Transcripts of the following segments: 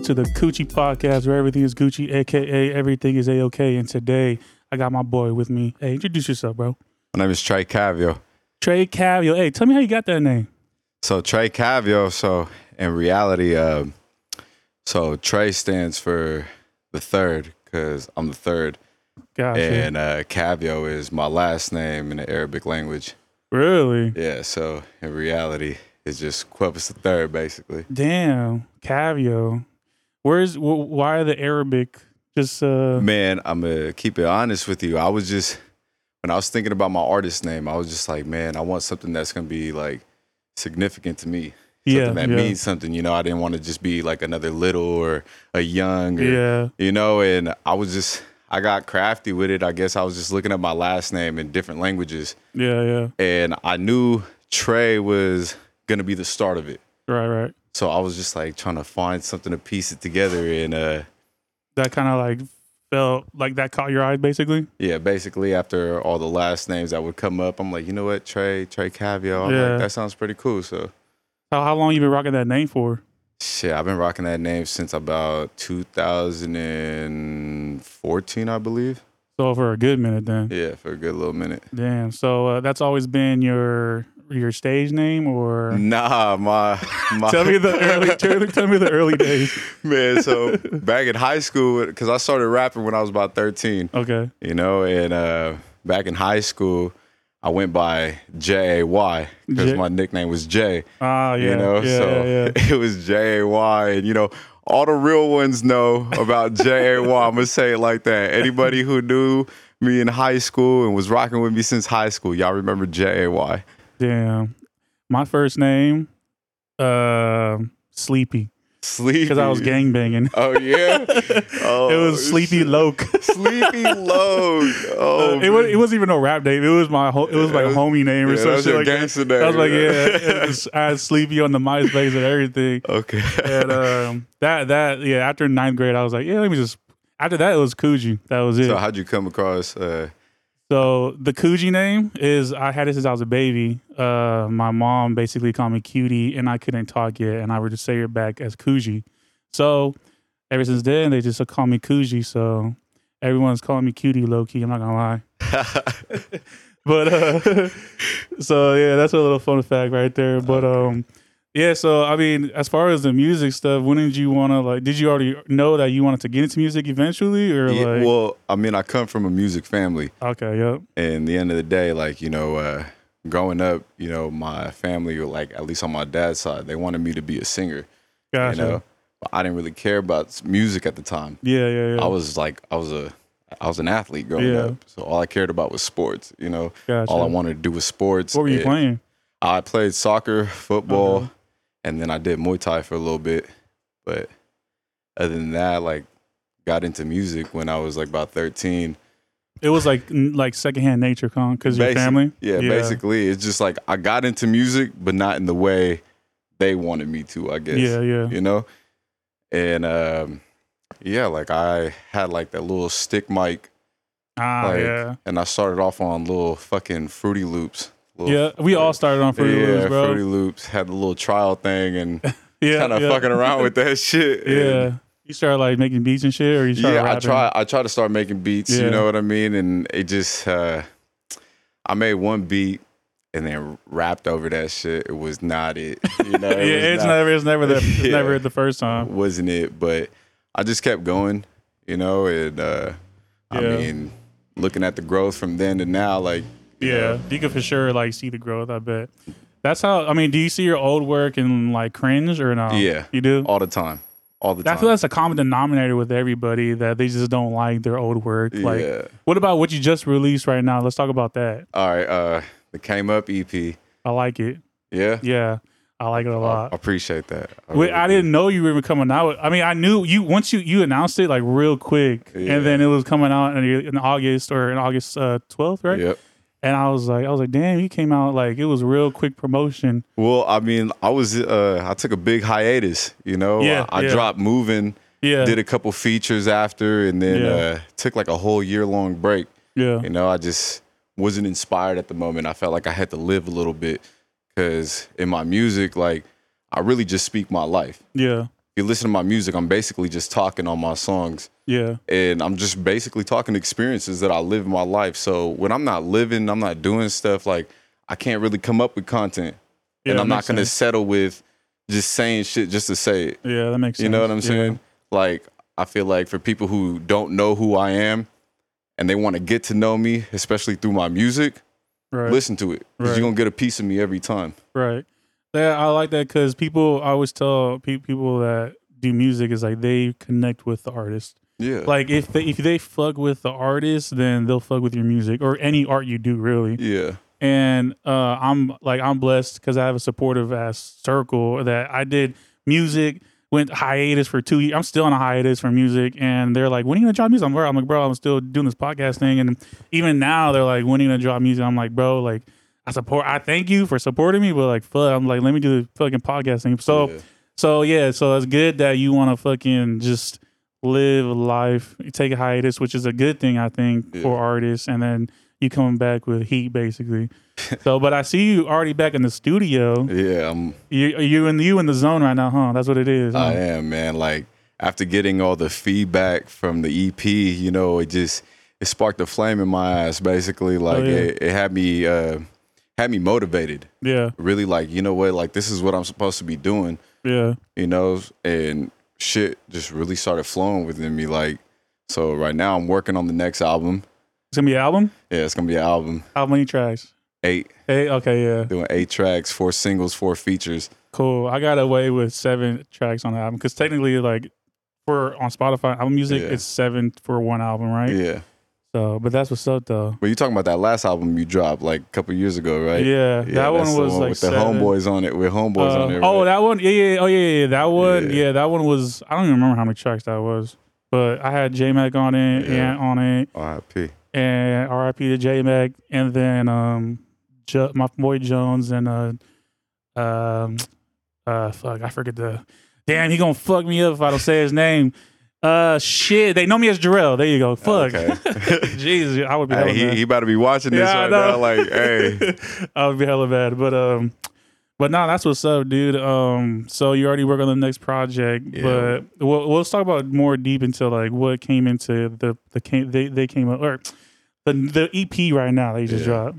welcome to the Cuji Podcast, where everything is Gucci, aka everything is a okay. And today I got my boy with me. Hey, introduce yourself, bro. My name is Tre Kavyo. Tre Kavyo. Hey, tell me how you got that name. So Tre Kavyo. So in reality, um, so Tre stands for the third because I'm the third, Gotcha. and uh, Kavyo is my last name in the Arabic language. really? Yeah. So in reality, it's just Quebus the third, basically. Damn, Kavyo. Where's why are the Arabic just uh Man, I'm gonna keep it honest with you. I was just when I was thinking about my artist name, I was just like, man, I want something that's gonna be like significant to me. Something Yeah, that yeah. means something. You know, I didn't want to just be like another little or a young or yeah you know, and I was just I got crafty with it. I guess I was just looking at my last name in different languages yeah yeah and I knew Tre was gonna be the start of it. right right. So I was just like trying to find something to piece it together and uh That kind of like felt like that caught your eye basically. yeah, basically after all the last names that would come up, I'm like, you know what, Tre, Tre Kavyo. I'm Yeah. like, that sounds pretty cool. So How how long you been rocking that name for? shit, I've been rocking that name since about 2014, I believe. So for a good minute then. Yeah, for a good little minute. Damn. So uh, that's always been your your stage name, or Nah, my my tell me the early tell, tell me the early days. man. So back in high school, because I started rapping when I was about 13, Okay. you know, and uh, back in high school, I went by J A Y because J- my nickname was Jay. Ah, yeah. you know, yeah, so yeah. it was J A Y, and you know. All the real ones know about J A Y. I'm gonna say it like that. Anybody who knew me in high school and was rocking with me since high school, y'all remember J A Y. Damn. My first name, uh, Sleepy, Sleepy. because I was gang banging. Oh yeah. Oh, it was Sleepy. Loke. Sleepy Load. Oh, it was. It wasn't even a rap name. It was my ho- it was like a Yeah, homie name or yeah, some that's shit your like that. gangster name, I was like, yeah. yeah, was, I had Sleepy on the MySpace and everything. Okay. And um, that that yeah, after ninth grade, I was like, yeah, let me just. After that, it was Cuji. That was it. so how'd you come across? Uh, So the Cuji name is I had it since I was a baby. Uh, my mom basically called me Cutie, and I couldn't talk yet, and I would just say it back as Cuji. So ever since then, they just call me Cuji. So everyone's calling me Cutie, low key. I'm not gonna lie. But uh, so yeah, that's a little fun fact right there. But um, yeah. So I mean, as far as the music stuff, when did you want to like? Did you already know that you wanted to get into music eventually, or yeah, like? well, I mean, I come from a music family, okay, yep. and the end of the day, like you know, uh, growing up, you know, my family, like at least on my dad's side, they wanted me to be a singer. Gotcha. You know, but I didn't really care about music at the time. Yeah, yeah, yeah. I was like, I was a, I was an athlete growing Yeah. up, so all I cared about was sports. You know, Gotcha. all I wanted to do was sports. What were you playing? I played soccer, football, Okay. And then I did Muay Thai for a little bit. But other than that, like got into music when I was like about 13. It was like like secondhand nature, con, because your family. Yeah, basically. It's just like I got into music, but not in the way they wanted me to, I guess. Yeah, yeah. You know? And um yeah, like I had like that little stick mic Ah, like yeah. and I started off on little fucking fruity loops. Little- Yeah, we all started on Fruity yeah, Loops, bro. Fruity Loops had the little trial thing and yeah, kind of yeah. fucking around with that shit. Yeah, you started like making beats and shit, or you started yeah, I try. I try to start making beats. Yeah. You know what I mean? And it just, uh, I made one beat and then rapped over that shit. It was not it. You know, Yeah, it was it's not- never, it's never the, it's Yeah. never the first time. wasn't it. But I just kept going. You know, and uh, I mean, looking at the growth from then to now, like, Yeah, you could for sure like see the growth. I bet. That's how. I mean, do you see your old work and like cringe or not? Yeah. you do. all the time, all the I time. feel that's a common denominator with everybody that they just don't like their old work. Like, yeah. what about what you just released right now? Let's talk about that. All right. Uh, the came up EP. I like it. Yeah. Yeah, I like it a lot. I appreciate that. I really I didn't know you were even coming out. I mean, I knew you once you you announced it like real quick, Yeah. and then it was coming out in, in August or in August twelfth, right? Yep. And I was like, I was like, damn, he came out like it was real quick promotion. Well, I mean, I was uh I took a big hiatus, you know. Yeah, I, I yeah. dropped moving, Yeah, did a couple features after and then Yeah. uh took like a whole year long break. yeah, You know, I just wasn't inspired at the moment. I felt like I had to live a little bit cuz in my music like I really just speak my life. yeah, you listen to my music, I'm basically just talking on my songs. Yeah. And I'm just basically talking experiences that I live in my life. So when I'm not living, I'm not doing stuff like I can't really come up with content. Yeah, and I'm not gonna sense. settle with just saying shit just to say it. Yeah, that makes sense. You know what I'm Yeah. saying? Like I feel like for people who don't know who I am and they want to get to know me, especially through my music, Right. listen to it. Because Right. you're gonna get a piece of me every time. Right. Yeah, I like that because people. I always tell pe- people that do music is like they connect with the artist. Yeah. Like if they if they fuck with the artist, then they'll fuck with your music or any art you do, really. yeah. And uh, I'm like I'm blessed because I have a supportive ass circle that I did music. Went hiatus for two years. I'm still on a hiatus for music, and they're like, "When are you gonna drop music?" I'm, I'm like, "Bro, I'm still doing this podcast thing." And even now, they're like, "When are you gonna drop music?" I'm like, "Bro, like, I support. I thank you for supporting me, but like, fuck, I'm like, let me do the fucking podcasting. So, Yeah. so yeah, so it's good that you want to fucking just live life, take a hiatus, which is a good thing I think Yeah. for artists, and then you coming back with heat basically. so, but I see you already back in the studio. Yeah, I'm You you in you in the zone right now, huh? That's what it is. Huh? I am, man. Like after getting all the feedback from the EP, you know, it just it sparked a flame in my eyes. Basically, like Oh, yeah. it, it had me uh, had me motivated. yeah, Really, like you know what, like this is what I'm supposed to be doing. yeah, You know, and shit just really started flowing within me. Like so, right now I'm working on the next album. it's gonna be an album. Yeah, it's gonna be an album. How many tracks? Eight, Eight, okay, yeah, doing eight tracks, four singles, four features. cool. I got away with seven tracks on the album because technically, like, for on Spotify album music, Yeah. it's seven for one album, right? Yeah, So, but that's what's up though. but you talking about that last album you dropped like a couple years ago, right? Yeah, Yeah, that one was like with the homeboys on it. With homeboys Uh, on there. Oh, that one. Yeah, yeah. Oh, yeah, yeah. That one. Yeah. Yeah. that one was. I don't even remember how many tracks that was, but I had J Mac on it, Yeah. Ant on it, R.I.P. and R.I.P. to J Mac, and then um, jo- my boy Jones and uh, um, uh, fuck, I forget the. Damn, he gonna fuck me up if I don't say his name. Uh, shit, they know me as Jarrell. There you go. Fuck. Okay. Jesus, I would be. hella Hey, he, he about to be watching this Yeah, right now. Like, hey, I would be hella bad. But um but no, that's what's up, dude. Um so you already work on the next project, Yeah. but we'll we'll talk about more deep into like what came into the the came they, they came up or the the EP right now that you just Yeah. dropped.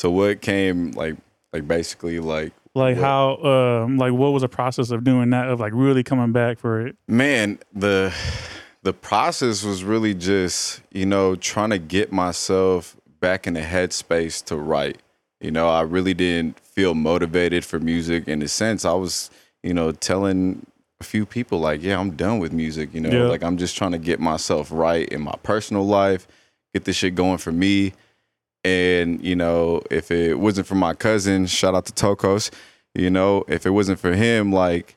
so what came like, like basically like, Like What? how um like what was the process of doing that of like really coming back for it? man, the the process was really just you know trying to get myself back in the headspace to write. You know, I really didn't feel motivated for music in a sense. I was, you know, telling a few people like, yeah, I'm done with music. You know, Yeah. like I'm just trying to get myself right in my personal life, get this shit going for me. And, you know, if it wasn't for my cousin, shout out to Tokos, you know, if it wasn't for him, like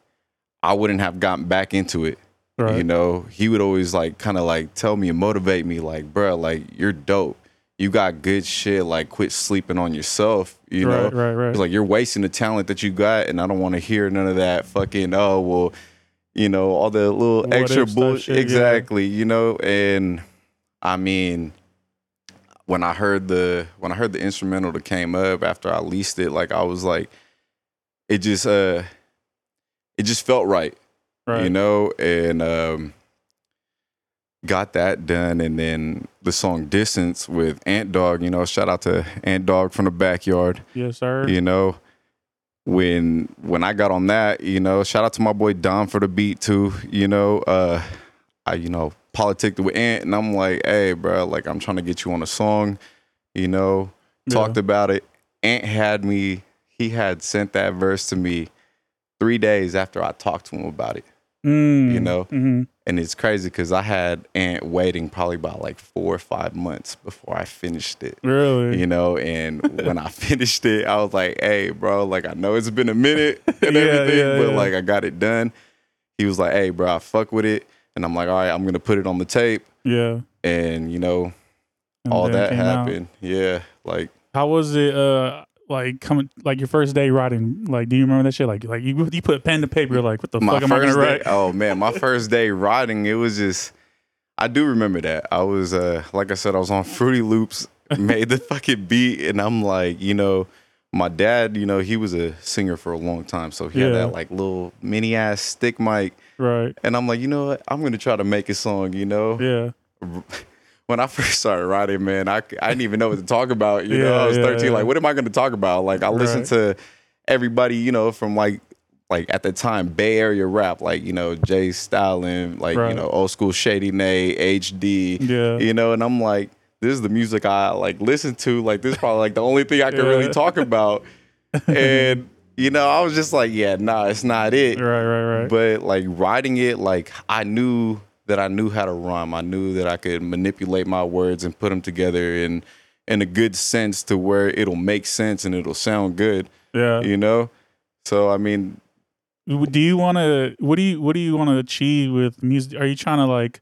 I wouldn't have gotten back into it. Right. You know, he would always like kind of like tell me and motivate me, like, bro, like you're dope. You got good shit. Like, quit sleeping on yourself. You know, right, right, right. it's like you're wasting the talent that you got, and I don't want to hear none of that fucking oh well, you know, all the little What extra bullshit. shit, yeah. Exactly, you know, and I mean, when I heard the when I heard the instrumental that came up after I leased it, like I was like, it just uh, it just felt right right. you know, and um, got that done. And then the song Distance with Ant Dog, you know, shout out to Ant Dog from the backyard, yes, sir. you know. When when I got on that, you know, shout out to my boy Don for the beat too, you know. Uh I, you know, politicked with Ant and I'm like, hey, bro, like I'm trying to get you on a song, you know, Yeah. talked about it. Ant had me, he had sent that verse to me three days after I talked to him about it. Mm, you know? mhm. And it's crazy because I had Ant waiting probably about like four or five months before I finished it. Really? You know, and when I finished it, I was like, hey, bro, like I know it's been a minute and Yeah, everything, yeah, but like I got it done. He was like, hey, bro, I fuck with it. And I'm like, all right, I'm gonna put it on the tape. yeah. And you know, And all that came out. happened. Yeah. Like How was it? Uh, like coming, like your first day writing. Like, do you remember that shit? Like, like you you put pen to paper. You're like, what the my fuck am I gonna day, write? oh man, my first day writing it was just I do remember that. I was uh like I said, I was on Fruity Loops, made the fucking beat, and I'm like, you know, my dad, you know, he was a singer for a long time. So he had that like little mini ass stick mic. Right. And I'm like, you know what? I'm gonna try to make a song. You know, Yeah. when I first started writing, man, I, I didn't even know what to talk about. You know, Yeah, I was yeah, 13. yeah. Like, what am I going to talk about? Like, I listened Right. to everybody, you know, from like, like at the time, Bay Area rap, like, you know, J. Stalin, like, you know, old school Shady Nate, HD, Yeah. you know, and I'm like, this is the music I like listen to. Like, this is probably like the only thing I can really talk about. and, you know, I was just like, yeah, nah, it's not it Right. Right. Right. but like writing it like i knew that i knew how to rhyme i knew that i could manipulate my words and put them together in in a good sense to where it'll make sense and it'll sound good yeah. you know so i mean do you want to what do you what do you want to achieve with music are you trying to like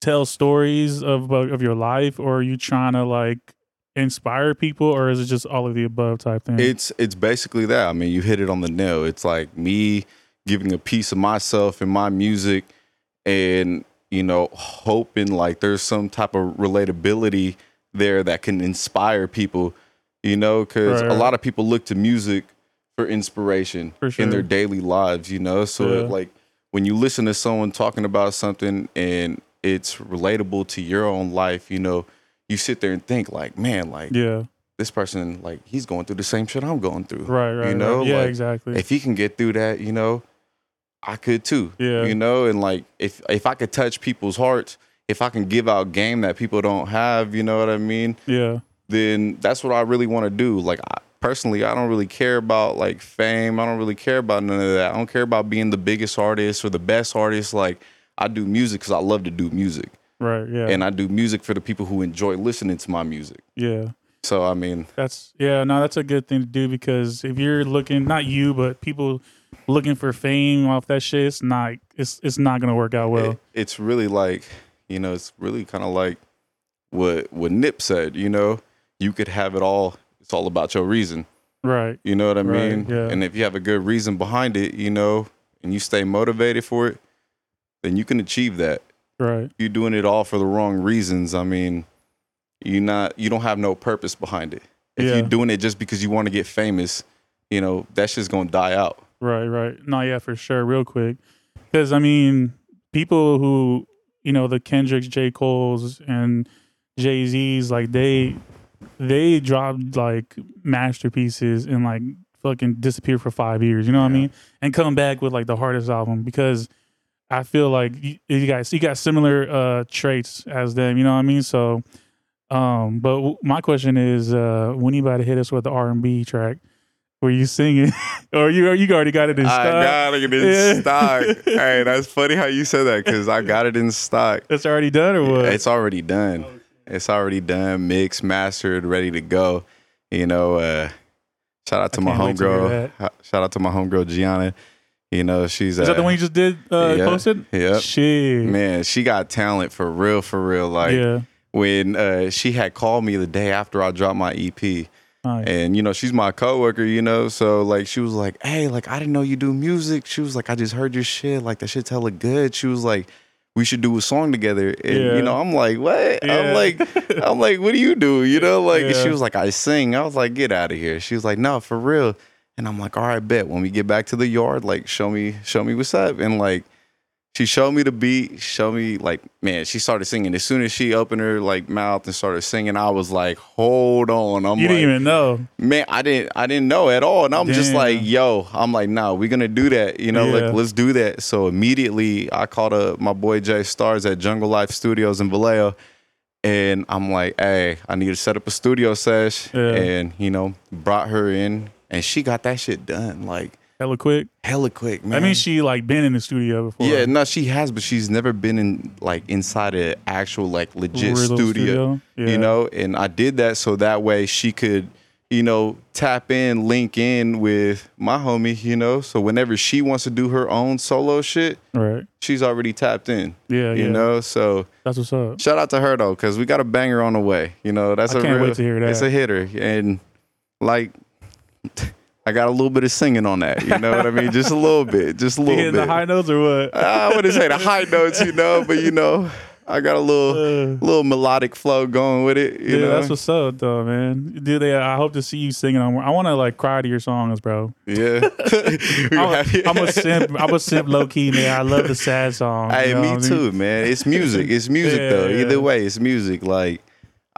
tell stories of of your life or are you trying to like inspire people or is it just all of the above type thing? It's it's basically that. I mean you hit it on the nail. It's like me giving a piece of myself in my music and you know hoping like there's some type of relatability there that can inspire people you know because Right, a lot of people look to music for inspiration For in their daily lives you know? So Yeah. like when you listen to someone talking about something and it's relatable to your own life you know you sit there and think like man like yeah this person like he's going through the same shit i'm going through right right you know right. yeah like, exactly if he can get through that, you know, I could too. Yeah. You know, and like if if I could touch people's hearts, if I can give out game that people don't have, you know what I mean? yeah Then that's what I really want to do. Like I, personally, I don't really care about like fame. I don't really care about none of that. I don't care about being the biggest artist or the best artist. Like I do music because I love to do music, right yeah and I do music for the people who enjoy listening to my music. yeah So I mean, That's yeah, no, that's a good thing to do because if you're looking, not you, but people looking for fame off that shit, it's not, it's it's not gonna work out well. it- it's really like you know it's really kind of like what what nip said you know you could have it all it's all about your reason right? you know what i Right, mean yeah. and if you have a good reason behind it you know and you stay motivated for it then you can achieve that Right. you're doing it all for the wrong reasons i mean you're not you don't have no purpose behind it if Yeah. you're doing it just because you want to get famous you know that's just gonna die out Right, right. No, yeah, for sure. Real quick, because I mean, people who you know the Kendricks, J. Cole's, and Jay Z's, like they they dropped like masterpieces and like fucking disappear for five years. You know what I mean? And come back with like the hardest album because I feel like you, you guys you got similar uh traits as them. You know what I mean? So, um, but w- my question is, uh, when you about to hit us with the R and B track? Were you singing, or you you already got it in stock? I got it in Yeah. stock. hey, that's funny how you said that because I got it in stock. It's already done, or what? It's already done. It's already done, mixed, mastered, ready to go. You know, uh, shout out to I my homegirl. Shout out to my homegirl Gianna. You know, she's Is uh, that the one you just did uh, yeah, posted? Yep. Shit. Man, she got talent for real, for real. Like yeah. when uh, she had called me the day after I dropped my EP, and you know she's my coworker you know so like she was like hey like i didn't know you do music she was like i just heard your shit like that shit's hella good she was like we should do a song together and Yeah. you know i'm like what Yeah. i'm like i'm like what do you do you know like she was like i sing i was like get out of here she was like no for real and i'm like all right bet when we get back to the yard like show me show me what's up and like she showed me the beat, show me like, man, she started singing. As soon as she opened her like mouth and started singing, I was like, hold on. I'm you like, didn't even know. man, I didn't I didn't know at all. And I'm just like, yo, I'm like, nah, we're gonna do that. You know, Yeah. like let's do that. So immediately I called up my boy Jay Stars at Jungle Life Studios in Vallejo. And I'm like, hey, I need to set up a studio sesh. Yeah. And, you know, brought her in and she got that shit done like Hella quick. hella quick, man. I mean, she like been in the studio before. Yeah, no, she has, but she's never been in like inside an actual like legit Real studio, Yeah. You know, and I did that so that way she could, you know, tap in, link in with my homie, you know. So whenever she wants to do her own solo shit, Right. she's already tapped in. Yeah. You yeah. know, so That's what's up. shout out to her though, because we got a banger on the way. You know, that's I a can't real, wait to hear that. It's a hitter, and like. I got a little bit of singing on that, you know what I mean? Just a little bit, just a little bit. the high notes or what? I wouldn't say the high notes, you know, but you know, I got a little Uh, little melodic flow going with it. You Dude, know, that's what's up, though, man. Dude, I hope to see you singing on. I want to like cry to your songs, bro. yeah. I'm. I'm a simp. I'm a simp, low key, man. I love the sad songs. Hey, you know me what I mean? too, man. It's music. It's music Yeah, though. Either way, it's music. Like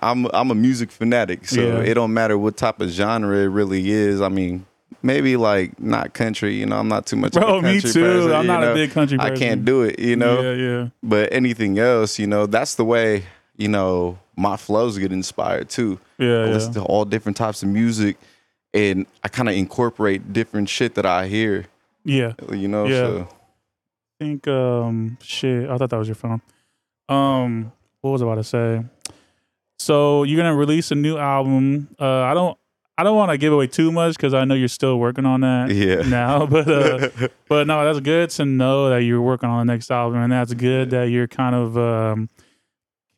I'm I'm a music fanatic, so Yeah. it don't matter what type of genre it really is. I mean, maybe like not country. You know, I'm not too much. of a Bro, me country too. person, I'm not know? a big country I can't do it. You know, Yeah, yeah. but anything else, you know, that's the way. You know, my flows get inspired too. Yeah, I yeah. listen to all different types of music, and I kind of incorporate different shit that I hear. Yeah. You know, Yeah. so I think um shit. I thought that was your phone. Um, what was I about to say? So you're gonna release a new album. Uh, I don't. I don't want to give away too much because I know you're still working on that yeah. now. But uh, but no, that's good to know that you're working on the next album, and that's good that you're kind of um,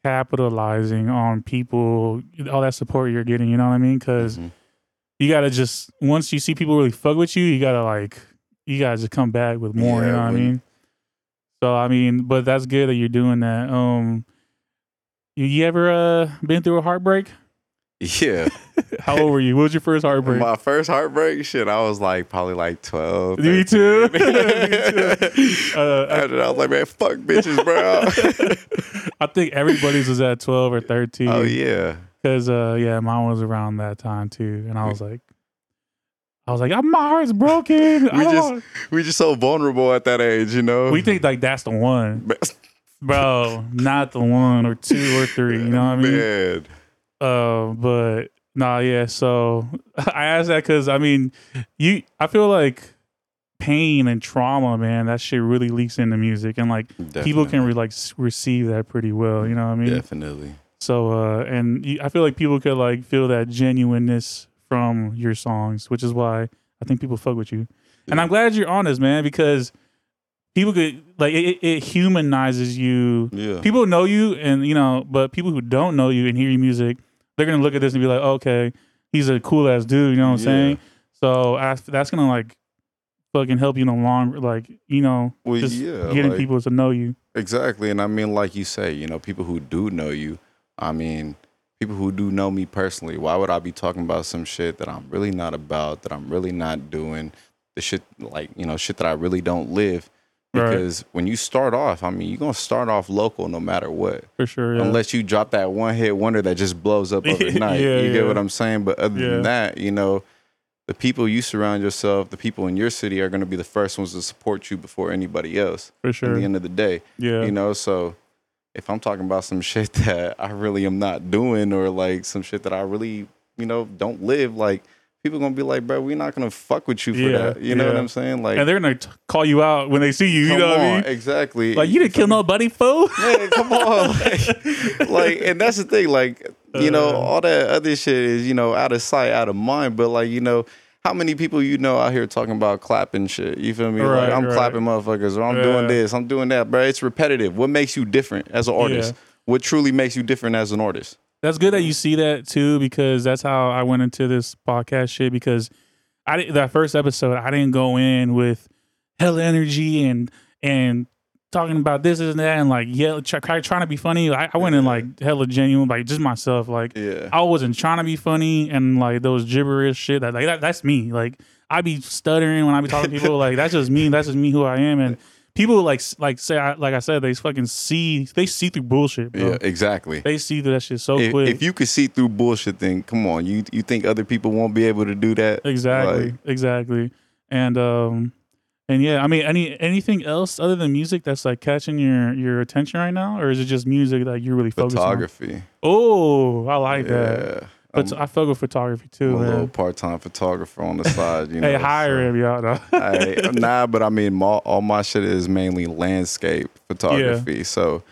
capitalizing on people, all that support you're getting. You know what I mean? Because Mhm. you gotta just once you see people really fuck with you, you gotta like you gotta just come back with more. you know what I mean? So I mean, but that's good that you're doing that. Um, you, ever uh been through a heartbreak? Yeah. How old were you? What was your first heartbreak? My first heartbreak, shit, I was like probably like 12. Me too. 13. Me too. Uh, that, I was like, man, fuck bitches, bro. I think everybody's was at twelve or thirteen. oh, yeah. Cause uh yeah, mine was around that time too, and I was like, I was like, "Ah, my heart's broken. We just- We just so vulnerable at that age, you know? we think like that's the one, But- bro, not the one or two or three. You know what I mean? Man. Uh, but nah, yeah. So I asked that because I mean, you. I feel like pain and trauma, man. That shit really leaks into music, and like people can re- like receive that pretty well. You know what I mean? Definitely. So, uh, and you, I feel like people could like feel that genuineness from your songs, which is why I think people fuck with you. And I'm glad you're honest, man, because people could like it, it humanizes you. Yeah. People know you, and you know, but people who don't know you and hear your music, they're gonna look at this and be like, oh, okay, he's a cool ass dude. You know what I'm Yeah. saying? So I, that's gonna like fucking help you in the long, like you know, Well, just yeah, getting like- people to know you. Exactly. And I mean, like you say, you know, people who do know you, I mean, people who do know me personally, why would I be talking about some shit that I'm really not about, that I'm really not doing, the shit like, you know, shit that I really don't live? Right. Because when you start off, I mean, you're going to start off local no matter what. For sure. Yeah. Unless you drop that one hit wonder that just blows up overnight. Yeah, you yeah. get what I'm saying? But other Yeah. than that, you know, the people you surround yourself, the people in your city are going to be the first ones to support you before anybody else for sure. at the end of the day yeah. you know so if i'm talking about some shit that i really am not doing or like some shit that i really you know don't live like people gonna be like bro we're not gonna fuck with you for Yeah, that you know what i'm saying like and they're gonna t- call you out when they see you. You know what I mean? exactly Like you didn't kill nobody, fool. Man, come on like, like and that's the thing like you know Uh. all that other shit is you know out of sight out of mind but like you know how many people you know out here talking about clapping shit? You feel me? Right, like I'm right. clapping motherfuckers, or I'm Yeah. doing this, I'm doing that, bro. It's repetitive. What makes you different as an artist? Yeah. What truly makes you different as an artist? That's good that you see that too, because that's how I went into this podcast shit. Because I did, that first episode, I didn't go in with hella energy and and talking about this and that and like yeah, try, try- trying to be funny. I, I went in like hella genuine, like just myself. Like Yeah. I wasn't trying to be funny and like those gibberish shit. That like that, that's me. Like I be stuttering when I be talking to people. like that's just me. That's just me who I am. And people like like say like I said, they fucking see they see through bullshit, bro. Yeah, exactly. They see through that shit so If, quick. if you could see through bullshit, then come on. You you think other people won't be able to do that? exactly, Like, exactly. And um and yeah, I mean any anything else other than music that's like catching your your attention right now, or is it just music that you really focus on? photography. Oh, I like that. Yeah. But I'm, I fuck with photography too, I'm a little part time photographer on the side. You know, Hey, hire so- him, y'all. No. I, nah, but I mean, my, all my shit is mainly landscape photography. So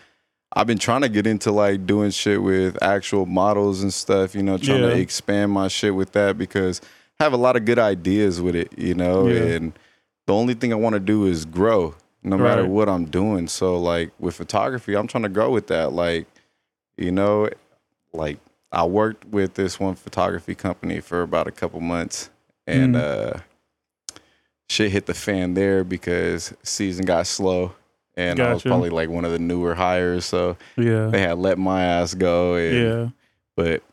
I've been trying to get into like doing shit with actual models and stuff, you know, trying Yeah. to expand my shit with that because I have a lot of good ideas with it, you know, Yeah. and the only thing I want to do is grow no matter what I'm doing. So like with photography, I'm trying to grow with that. Like, you know, like I worked with this one photography company for about a couple months and Mm. uh shit hit the fan there because season got slow and I was probably like one of the newer hires, so Yeah. they had let my ass go. And, Yeah. but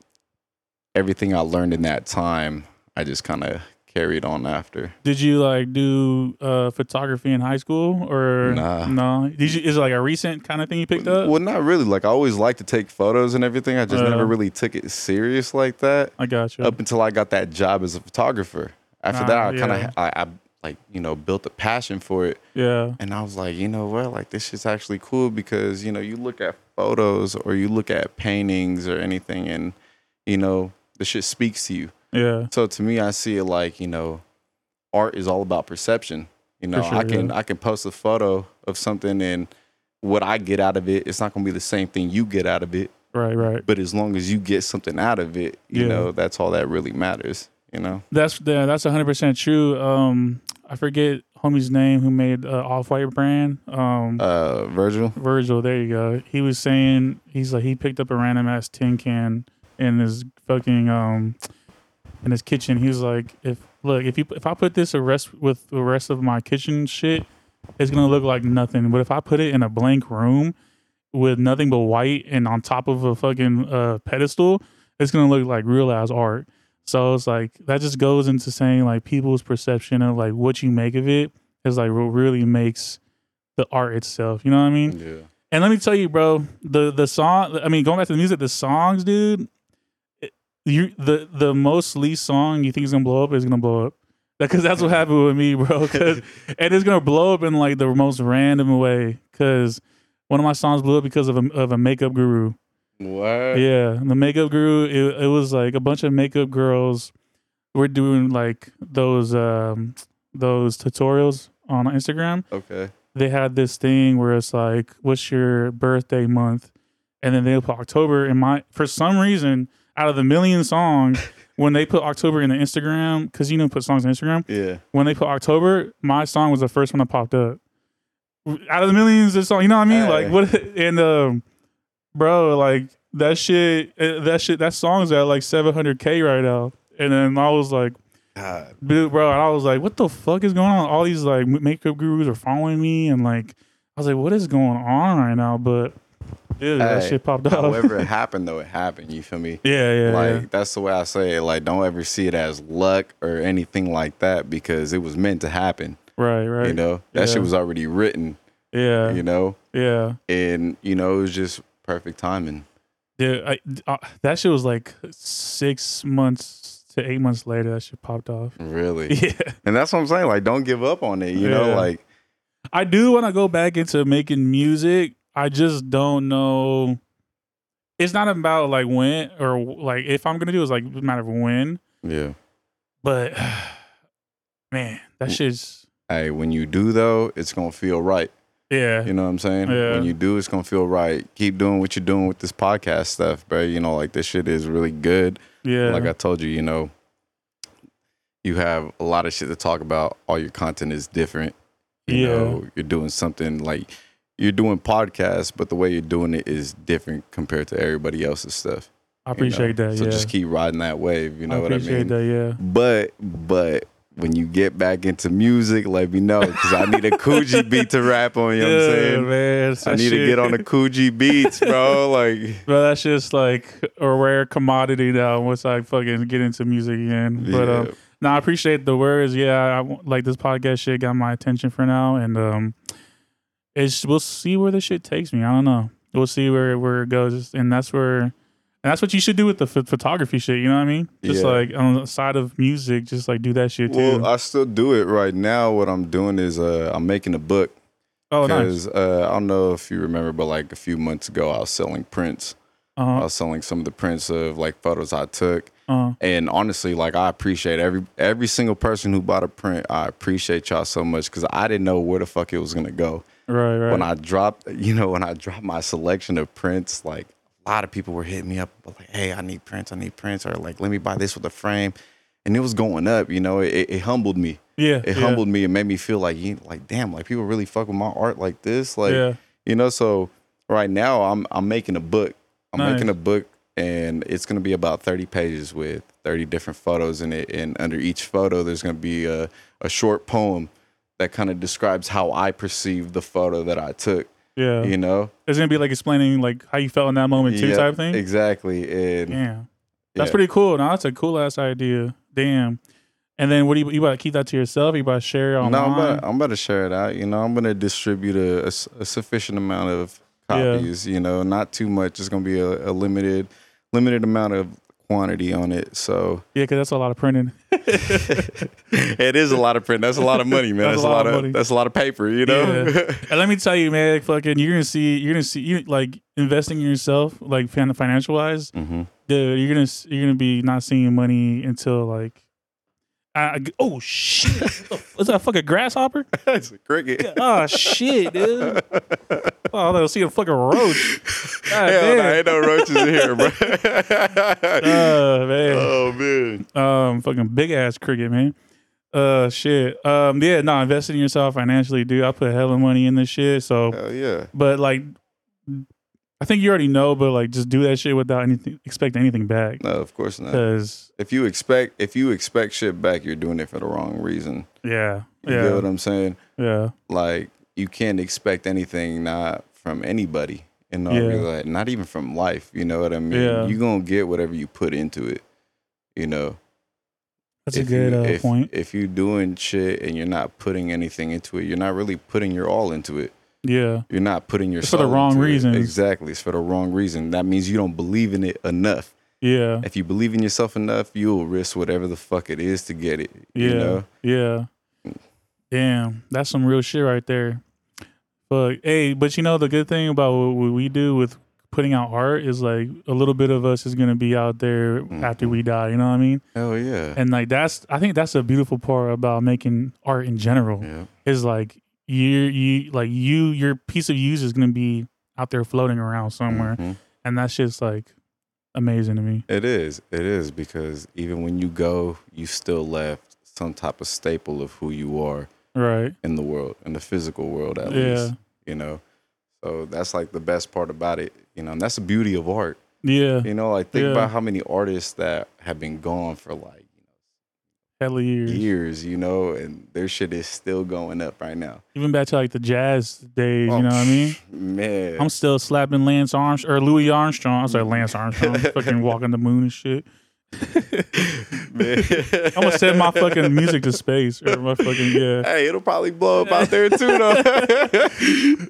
everything I learned in that time, I just kind of carried on after. Did you like do uh photography in high school or Nah. no? Did you is it like a recent kind of thing you picked up? Well, not really. Like I always liked to take photos and everything. I just Uh. never really took it serious like that I got you. up until I got that job as a photographer. After Ah, that, I kind of. I, I like you know built a passion for it, yeah. and I was like, you know what, like this shit's actually cool because you know you look at photos or you look at paintings or anything, and you know the shit speaks to you. Yeah. So to me, I see it like you know, art is all about perception. You know, sure, I can yeah. I can post a photo of something and what I get out of it, it's not gonna be the same thing you get out of it. Right, right. But as long as you get something out of it, you Yeah. know, that's all that really matters. You know, That's yeah, that's hundred percent true. Um, I forget homie's name who made uh, off white brand. Um, uh, Virgil. Virgil. There you go. He was saying he's like he picked up a random ass tin can in his fucking um in his kitchen. He was like, if look if you if I put this arrest with the rest of my kitchen shit, it's gonna look like nothing. But if I put it in a blank room with nothing but white and on top of a fucking uh, pedestal, it's gonna look like real ass art. So it's like that just goes into saying like people's perception of like what you make of it is like what really makes the art itself. You know what I mean? Yeah. And let me tell you, bro, the the song. I mean, going back to the music, the songs, dude. You the the most least song you think is gonna blow up is gonna blow up. Because that's what happened with me, bro. and it's gonna blow up in like the most random way. Because one of my songs blew up because of a of a makeup guru. What? Yeah, the makeup guru. It, it was like a bunch of makeup girls were doing like those um those tutorials on Instagram. Okay. They had this thing where it's like, "What's your birthday month?" And then they put October. And my for some reason, out of the million songs, when they put October in the Instagram, because you know put songs on Instagram, Yeah. when they put October, my song was the first one that popped up. Out of the millions of songs, you know what I mean? Hey. Like what? And um, bro, like that shit, eh, that shit, that song's at like 700k right now. And then I was like, God. dude, bro, and I was like, what the fuck is going on? All these like makeup gurus are following me, and like, I was like, what is going on right now? But dude, that Hey, shit popped up. However it happened, though, it happened. You feel me? yeah, yeah, like yeah. that's the way I say it. Like, don't ever see it as luck or anything like that because it was meant to happen. right, right. You know, that Yeah. shit was already written. yeah, You know, yeah. and you know it was just perfect timing. Dude, I, uh, that shit was like six months to eight months later. That shit popped off. Really, Yeah, and that's what I'm saying. Like, don't give up on it. You know, Yeah. like I do want to go back into making music. I just don't know. It's not about like when or like if I'm gonna do it, it's like a matter of when. yeah. But man, that shit's Hey, when you do though, it's gonna feel right. yeah, You know what I'm saying? Yeah. When you do, it's gonna feel right. Keep doing what you're doing with this podcast stuff, bro. You know, like this shit is really good. yeah, Like I told you, you know, you have a lot of shit to talk about. All your content is different. You Yeah. know, you're doing something like you're doing podcasts, but the way you're doing it is different compared to everybody else's stuff. I you know? appreciate that. So yeah, just keep riding that wave. You know I what I appreciate mean? that. Yeah. But but when you get back into music, let me know because I need a Cuji beat to rap on. You know what I'm Yeah, saying? man. I need to get on the Cuji beats, bro. Like, Bro, that's just like a rare commodity now once I fucking get into music again. But um, yeah. no, I appreciate the words. Yeah, I, like this podcast shit got my attention for now, and um, it's we'll see where this shit takes me. I don't know. We'll see where where it goes, and that's where. And that's what you should do with the ph- photography shit. You know what I mean? Just Yeah. like on the side of music, just like do that shit too. well, I still do it right now. What I'm doing is uh, I'm making a book oh, nice. because uh, I don't know if you remember, but like a few months ago, I was selling prints. I Uh, was selling some of the prints of like photos I took. uh, And honestly, like I appreciate every every single person who bought a print. I appreciate y'all so much because I didn't know where the fuck it was gonna go. Right, right. When I dropped, you know, when I dropped my selection of prints, like a lot of people were hitting me up, like, "Hey, I need prints. I need prints," or like, "Let me buy this with a frame." And it was going up. You know, it, it humbled me. yeah, It yeah, humbled me. It made me feel like, you like, damn, like people really fuck with my art like this. Like, yeah, you know, so right now I'm I'm making a book. I'm Nice. making a book and it's gonna be about 30 pages with 30 different photos in it. And under each photo there's gonna be a, a short poem that kind of describes how I perceive the photo that I took. Yeah. You know, It's gonna be like explaining like how you felt in that moment too, Yeah, type thing. Exactly, and Yeah. That's yeah. pretty cool. Now that's a cool ass idea. Damn. And then what do you you about to keep that to yourself? You about to share it online? No, I'm about, I'm about to share it out. You know, I'm to distribute a sufficient amount of Yeah. copies. You know, not too much. It's to be a, a limited limited amount of quantity on it. So yeah, because that's a lot of printing. it is a lot of print. That's a lot of money, man. That's, a lot, of, money. that's a lot of paper. You know. And let me tell you, man, fucking, you're gonna see, you're gonna see, you like investing in yourself, like fin- financial wise, hmm dude. You're gonna you're gonna be not seeing money until like, I, oh shit, is that a fucking grasshopper? it's a cricket. Oh shit, dude. Oh, they'll see a fucking roach. God Hell, no, ain't no roaches in here, bro. Oh man. oh man. Um, fucking big ass cricket, man. Uh, shit. Um, yeah, no, investing in yourself financially, dude. I put hell hella money in this shit. So, Hell yeah. but like, I think you already know, but like, just do that shit without anything, expect anything back. No, of course not. Because, If you expect if you expect shit back, you're doing it for the wrong reason. yeah, You get what I'm saying? yeah, Like you can't expect anything not from anybody in all Yeah. real not even from life. You know what I mean? Yeah. You gonna get whatever you put into it. You know. that's a good you, uh, if, point. If you're doing shit and you're not putting anything into it, you're not really putting your all into it. Yeah, You're not putting your It's for the wrong reason. it. Exactly. It's for the wrong reason. That means you don't believe in it enough. yeah, If you believe in yourself enough, you'll risk whatever the fuck it is to get it. yeah, You know? yeah. Damn, that's some real shit right there. But hey, but you know the good thing about what we do with putting out art is like a little bit of us is gonna be out there after we mm-hmm. die. You know what I mean? Hell yeah. And like that's I think that's a beautiful part about making art in general. yeah. Is like you you like you your piece of use is gonna be out there floating around somewhere, Mhm. and that's just like amazing to me. It is. It is because even when you go, you still left some type of staple of who you are Right? in the world, in the physical world at Yeah. least. You know? So that's like the best part about it. You know, and that's the beauty of art. Yeah. You know, like think Yeah. about how many artists that have been gone for like Hella years. years, you know, and their shit is still going up right now. Even back to like the jazz days. You know what I mean? Man. I'm still slapping Lance Armstrong or Louis Armstrong. I was like Lance Armstrong, fucking walking the moon and shit. Man. I'm gonna send my fucking music to space or my fucking yeah. Hey, it'll probably blow up out there too, though.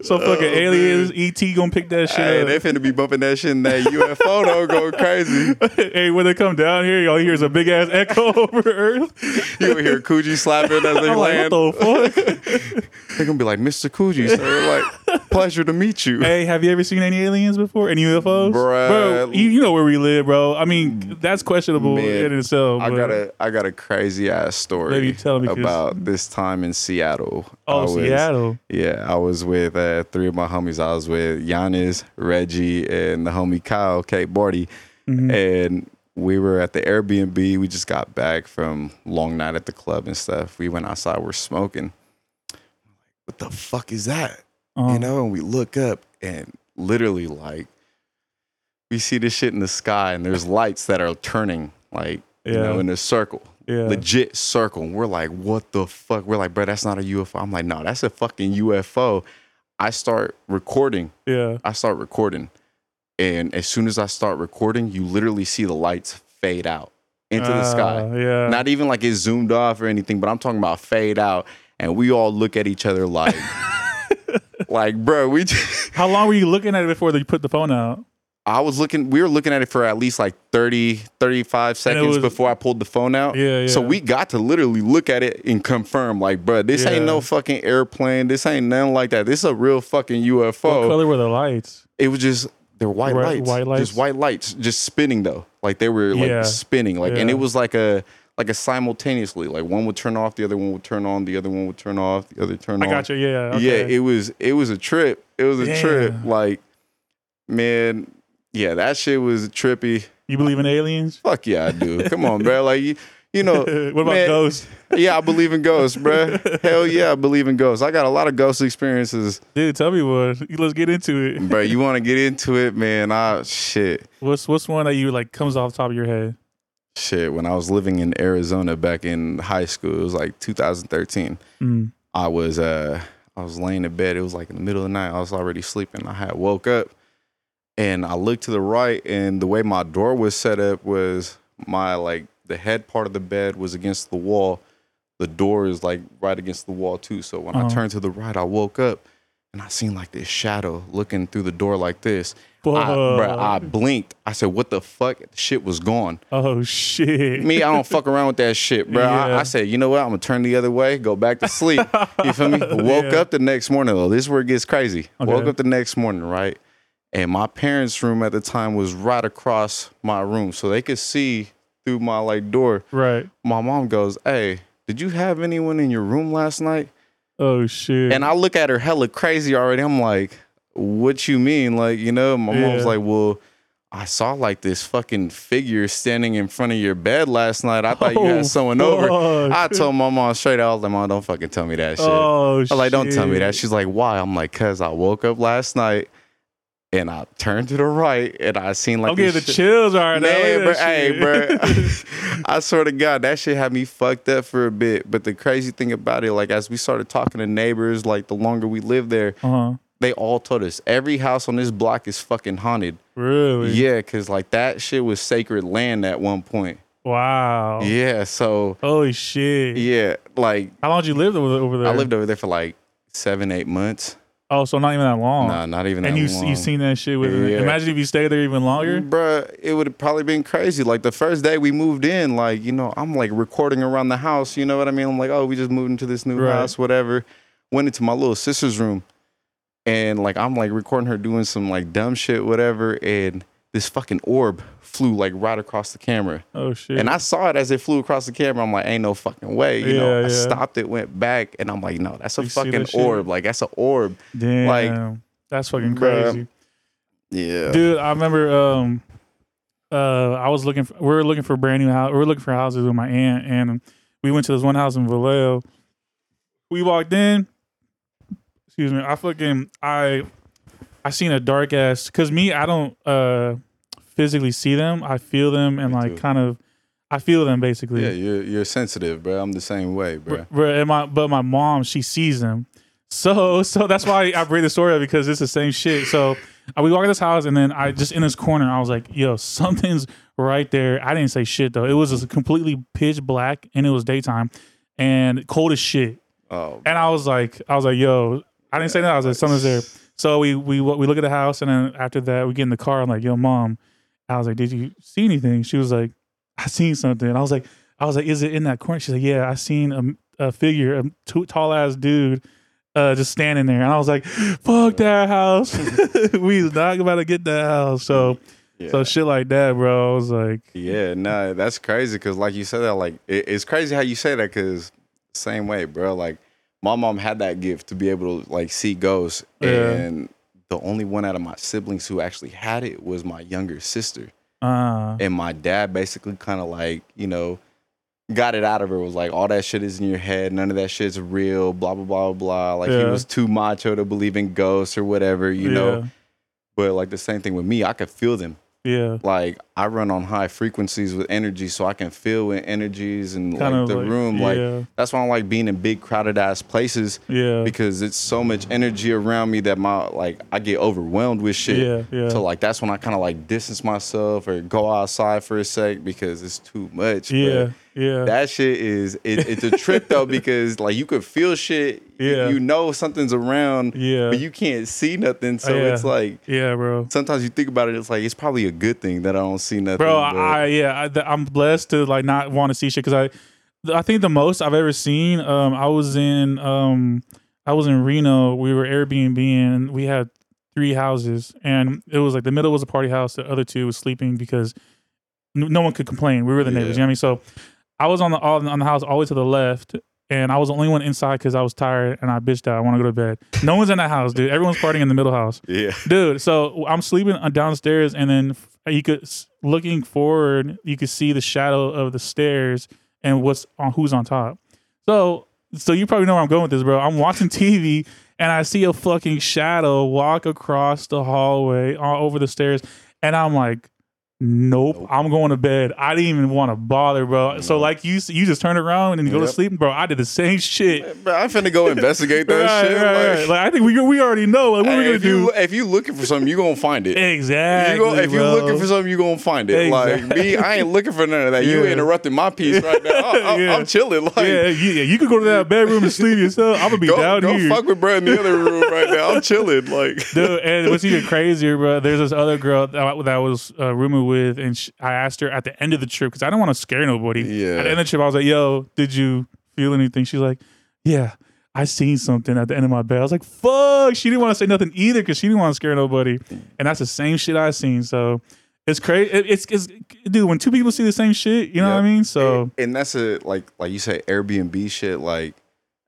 So fucking Oh, aliens, ET gonna pick that shit Hey, up. they finna be bumping that shit in that UFO though, going crazy. hey, when they come down here, y'all hear a big ass echo over Earth. You hear Cuji slapping as they I'm like, land. what the fuck? They're gonna be like, Mr. Cuji, sir. Like, pleasure to meet you. hey, have you ever seen any aliens before? Any UFOs? Bruh. Bro, you, you know where we live, bro. I mean, that's questionable Man, in itself. I got a I got a crazy ass story Maybe tell me, 'cause- about this time in Seattle. Oh, was- Seattle. Yeah, I was with uh, three of my homies. I was with Giannis, Reggie, and the homie Kyle, Kate Barty. Mhm. And we were at the Airbnb. We just got back from long night at the club and stuff. We went outside, we're smoking. What the fuck is that? Um, You know, and we look up and literally like we see this shit in the sky and there's lights that are turning like you know in a circle. yeah. Legit circle. And we're like, what the fuck? We're like, bro, that's not a UFO. I'm like, no, that's a fucking UFO. I start recording. Yeah. I start recording. And as soon as I start recording, you literally see the lights fade out into the sky. Uh, yeah. Not even like it zoomed off or anything, but I'm talking about fade out. And we all look at each other like, like, bro, we just, How long were you looking at it before they put the phone out? I was looking, we were looking at it for at least like 30, 35 seconds was- before I pulled the phone out. Yeah, yeah. So we got to literally look at it and confirm, like, bro, this Yeah. ain't no fucking airplane. This ain't nothing like that. This is a real fucking UFO. What color were the lights? It was just, they're white lights. white lights? Just white lights, just spinning though. Like they were like Yeah. spinning. Like, and it was like a, like a simultaneously, like one would turn off, the other one would turn on, the other one would turn off, the other turn I on. I got you. Yeah. Okay. Yeah, it was it was a trip. It was a trip. Like, man, yeah, that shit was trippy. you believe in aliens? Fuck yeah, I do. Come on, bro. Like you, you know. what about man, ghosts? Yeah, I believe in ghosts, bro. Hell yeah, I believe in ghosts. I got a lot of ghost experiences, Dude, tell me one. Let's get into it. bro. You want to get into it, man? Ah, shit, What's what's one that you like comes off the top of your head? Shit. When I was living in Arizona back in high school, it was like 2013. Mm. I was uh I was laying in bed. It was like in the middle of the night. I was already sleeping. I had woke up and I looked to the right and the way my door was set up was my like the head part of the bed was against the wall. The door is like right against the wall too. So when I Uh-huh. turned to the right, I woke up and I seen like this shadow looking through the door like this. I, bruh, I blinked. I said, "What the fuck?" Shit was gone. oh shit. Me, I don't fuck around with that shit, bro. I, I said, you know what? I'm gonna turn the other way, go back to sleep. You feel me? Woke Yeah. up the next morning though. This is where it gets crazy. Okay. Woke up the next morning, right? And my parents' room at the time was right across my room, so they could see through my like door. Right. My mom goes, "Hey, did you have anyone in your room last night?" Oh shit. And I look at her hella crazy already. I'm like, what you mean? Like, you know, my mom's Yeah. like, well, I saw like this fucking figure standing in front of your bed last night. I thought you Oh, had someone over. I told my mom straight out, like, mom, don't fucking tell me that shit. Oh I was like, don't tell me that. She's like, why? I'm like, cause I woke up last night and I turned to the right and I seen like I'm getting the shit- chills right now. Man, Look bro, hey, bro. I swear to God, that shit had me fucked up for a bit. But the crazy thing about it, like as we started talking to neighbors, like the longer we lived there, uh-huh. they all told us every house on this block is fucking haunted. Really? Yeah, cause like that shit was sacred land at one point. Wow. Yeah, so Holy shit. yeah, like How long did you live over, over there? I lived over there for like seven, eight months. Oh, so not even that long. Nah, not even that long. and you long. you seen that shit with Yeah. Imagine if you stayed there even longer. Bruh, it would have probably been crazy. Like the first day we moved in, like, you know, I'm like recording around the house, you know what I mean? I'm like, oh, we just moved into this new Right. house, whatever. Went into my little sister's room and like I'm like recording her doing some like dumb shit, whatever, and this fucking orb flew like right across the camera. Oh shit. And I saw it as it flew across the camera. I'm like, ain't no fucking way. You know, Yeah, I stopped it, went back, and I'm like, no, that's a You fucking that shit? orb. Like that's an orb. Damn. like, that's fucking bruh. crazy. Yeah. Dude, I remember um uh I was looking for we were looking for a brand new house. We were looking for houses with my aunt and we went to this one house in Vallejo. We walked in. Excuse me. I fucking I I seen a dark ass cuz me I don't uh physically see them. I feel them and Me like too. kind of I feel them basically. Yeah, you're you're sensitive, bro. I'm the same way, bro. Br- bruh, and my but my mom she sees them, so so that's why I bring the story up because it's the same shit. So uh, we walk in this house and then I just in this corner I was like, yo, something's right there. I didn't say shit though. It was just completely pitch black and it was daytime and cold as shit. Oh, And I was like, I was like, yo, I didn't say that. I was like, something's there. So we we we look at the house and then after that we get in the car. I'm like, yo, mom. I was like, did you see anything? She was like, I seen something. I was like, I was like, is it in that corner? She's like, yeah, I seen a, a figure, a tall ass dude, uh, just standing there. And I was like, fuck that house. we is not about to get that house. So yeah. so shit like that, bro. I was like, Yeah, no, that's crazy because, like you said that, like it, it's crazy how you say that because same way, bro. Like my mom had that gift to be able to like see ghosts, Yeah. and the only one out of my siblings who actually had it was my younger sister, uh, and my dad basically kind of like you know got it out of her. Was like all that shit is in your head, none of that shit's real, blah blah blah blah. Like he was too macho to believe in ghosts or whatever, you know. But like the same thing with me, I could feel them. Yeah, like I run on high frequencies with energy, so I can feel with energies and kind like the like, room. yeah, Like that's why I like being in big crowded ass places yeah, because it's so much energy around me that my like I get overwhelmed with shit. yeah, yeah. So like that's when I kind of like distance myself or go outside for a sec because it's too much. yeah, But yeah. that shit is it, it's a trip though because like you could feel shit. you- Yeah. You, know something's around, yeah, but you can't see nothing. So Yeah. it's like yeah, bro. sometimes you think about it, it's like it's probably a good thing that I don't see nothing. bro but- I, yeah I, th- i'm blessed to like not want to see shit because i th- i think the most i've ever seen um i was in um i was in reno we were airbnb and we had three houses and it was like the middle was a party house the other two was sleeping because no one could complain we were the neighbors you know what i mean so i was on the on the house all the way to the left and I was the only one inside because I was tired and I bitched out. I want to go to bed. No one's in that house, dude. Everyone's partying in the middle house yeah. dude so i'm sleeping uh, downstairs and then you could looking forward you could see the shadow of the stairs and what's on who's on top. So so you probably know where i'm going with this bro. I'm watching tv and i see a fucking shadow walk across the hallway all over the stairs and i'm like Nope, I'm going to bed. I didn't even want to bother, bro. So like you, you just turn around and you go to sleep, bro. I did the same shit. Bro, I'm finna go investigate that right, shit. right, like, right. Like I think we we already know. Like what hey, we gonna if you do? if you looking for something, you gonna find it. Exactly. You go, if you're looking for something, you gonna find it. Like me, I ain't looking for none of that. You Yeah. interrupting my piece right now. I, I, Yeah. I'm chilling. Like, yeah, you, yeah, you could go to that bedroom and sleep yourself. I'm gonna be go, down go here. fuck with bro in the other room right now. I'm chilling. Like, Dude, and what's even crazier, bro? There's this other girl that, that was uh, rooming with, and sh I asked her at the end of the trip because I don't want to scare nobody. Yeah. At the end of the trip, I was like, "Yo, did you feel anything?" She's like, "Yeah, I seen something at the end of my bed." I was like, "Fuck!" She didn't want to say nothing either because she didn't want to scare nobody, and that's the same shit I seen. So it's crazy. It, it's, it's dude when two people see the same shit, you know what I mean? So and that's a like like you say Airbnb shit. Like,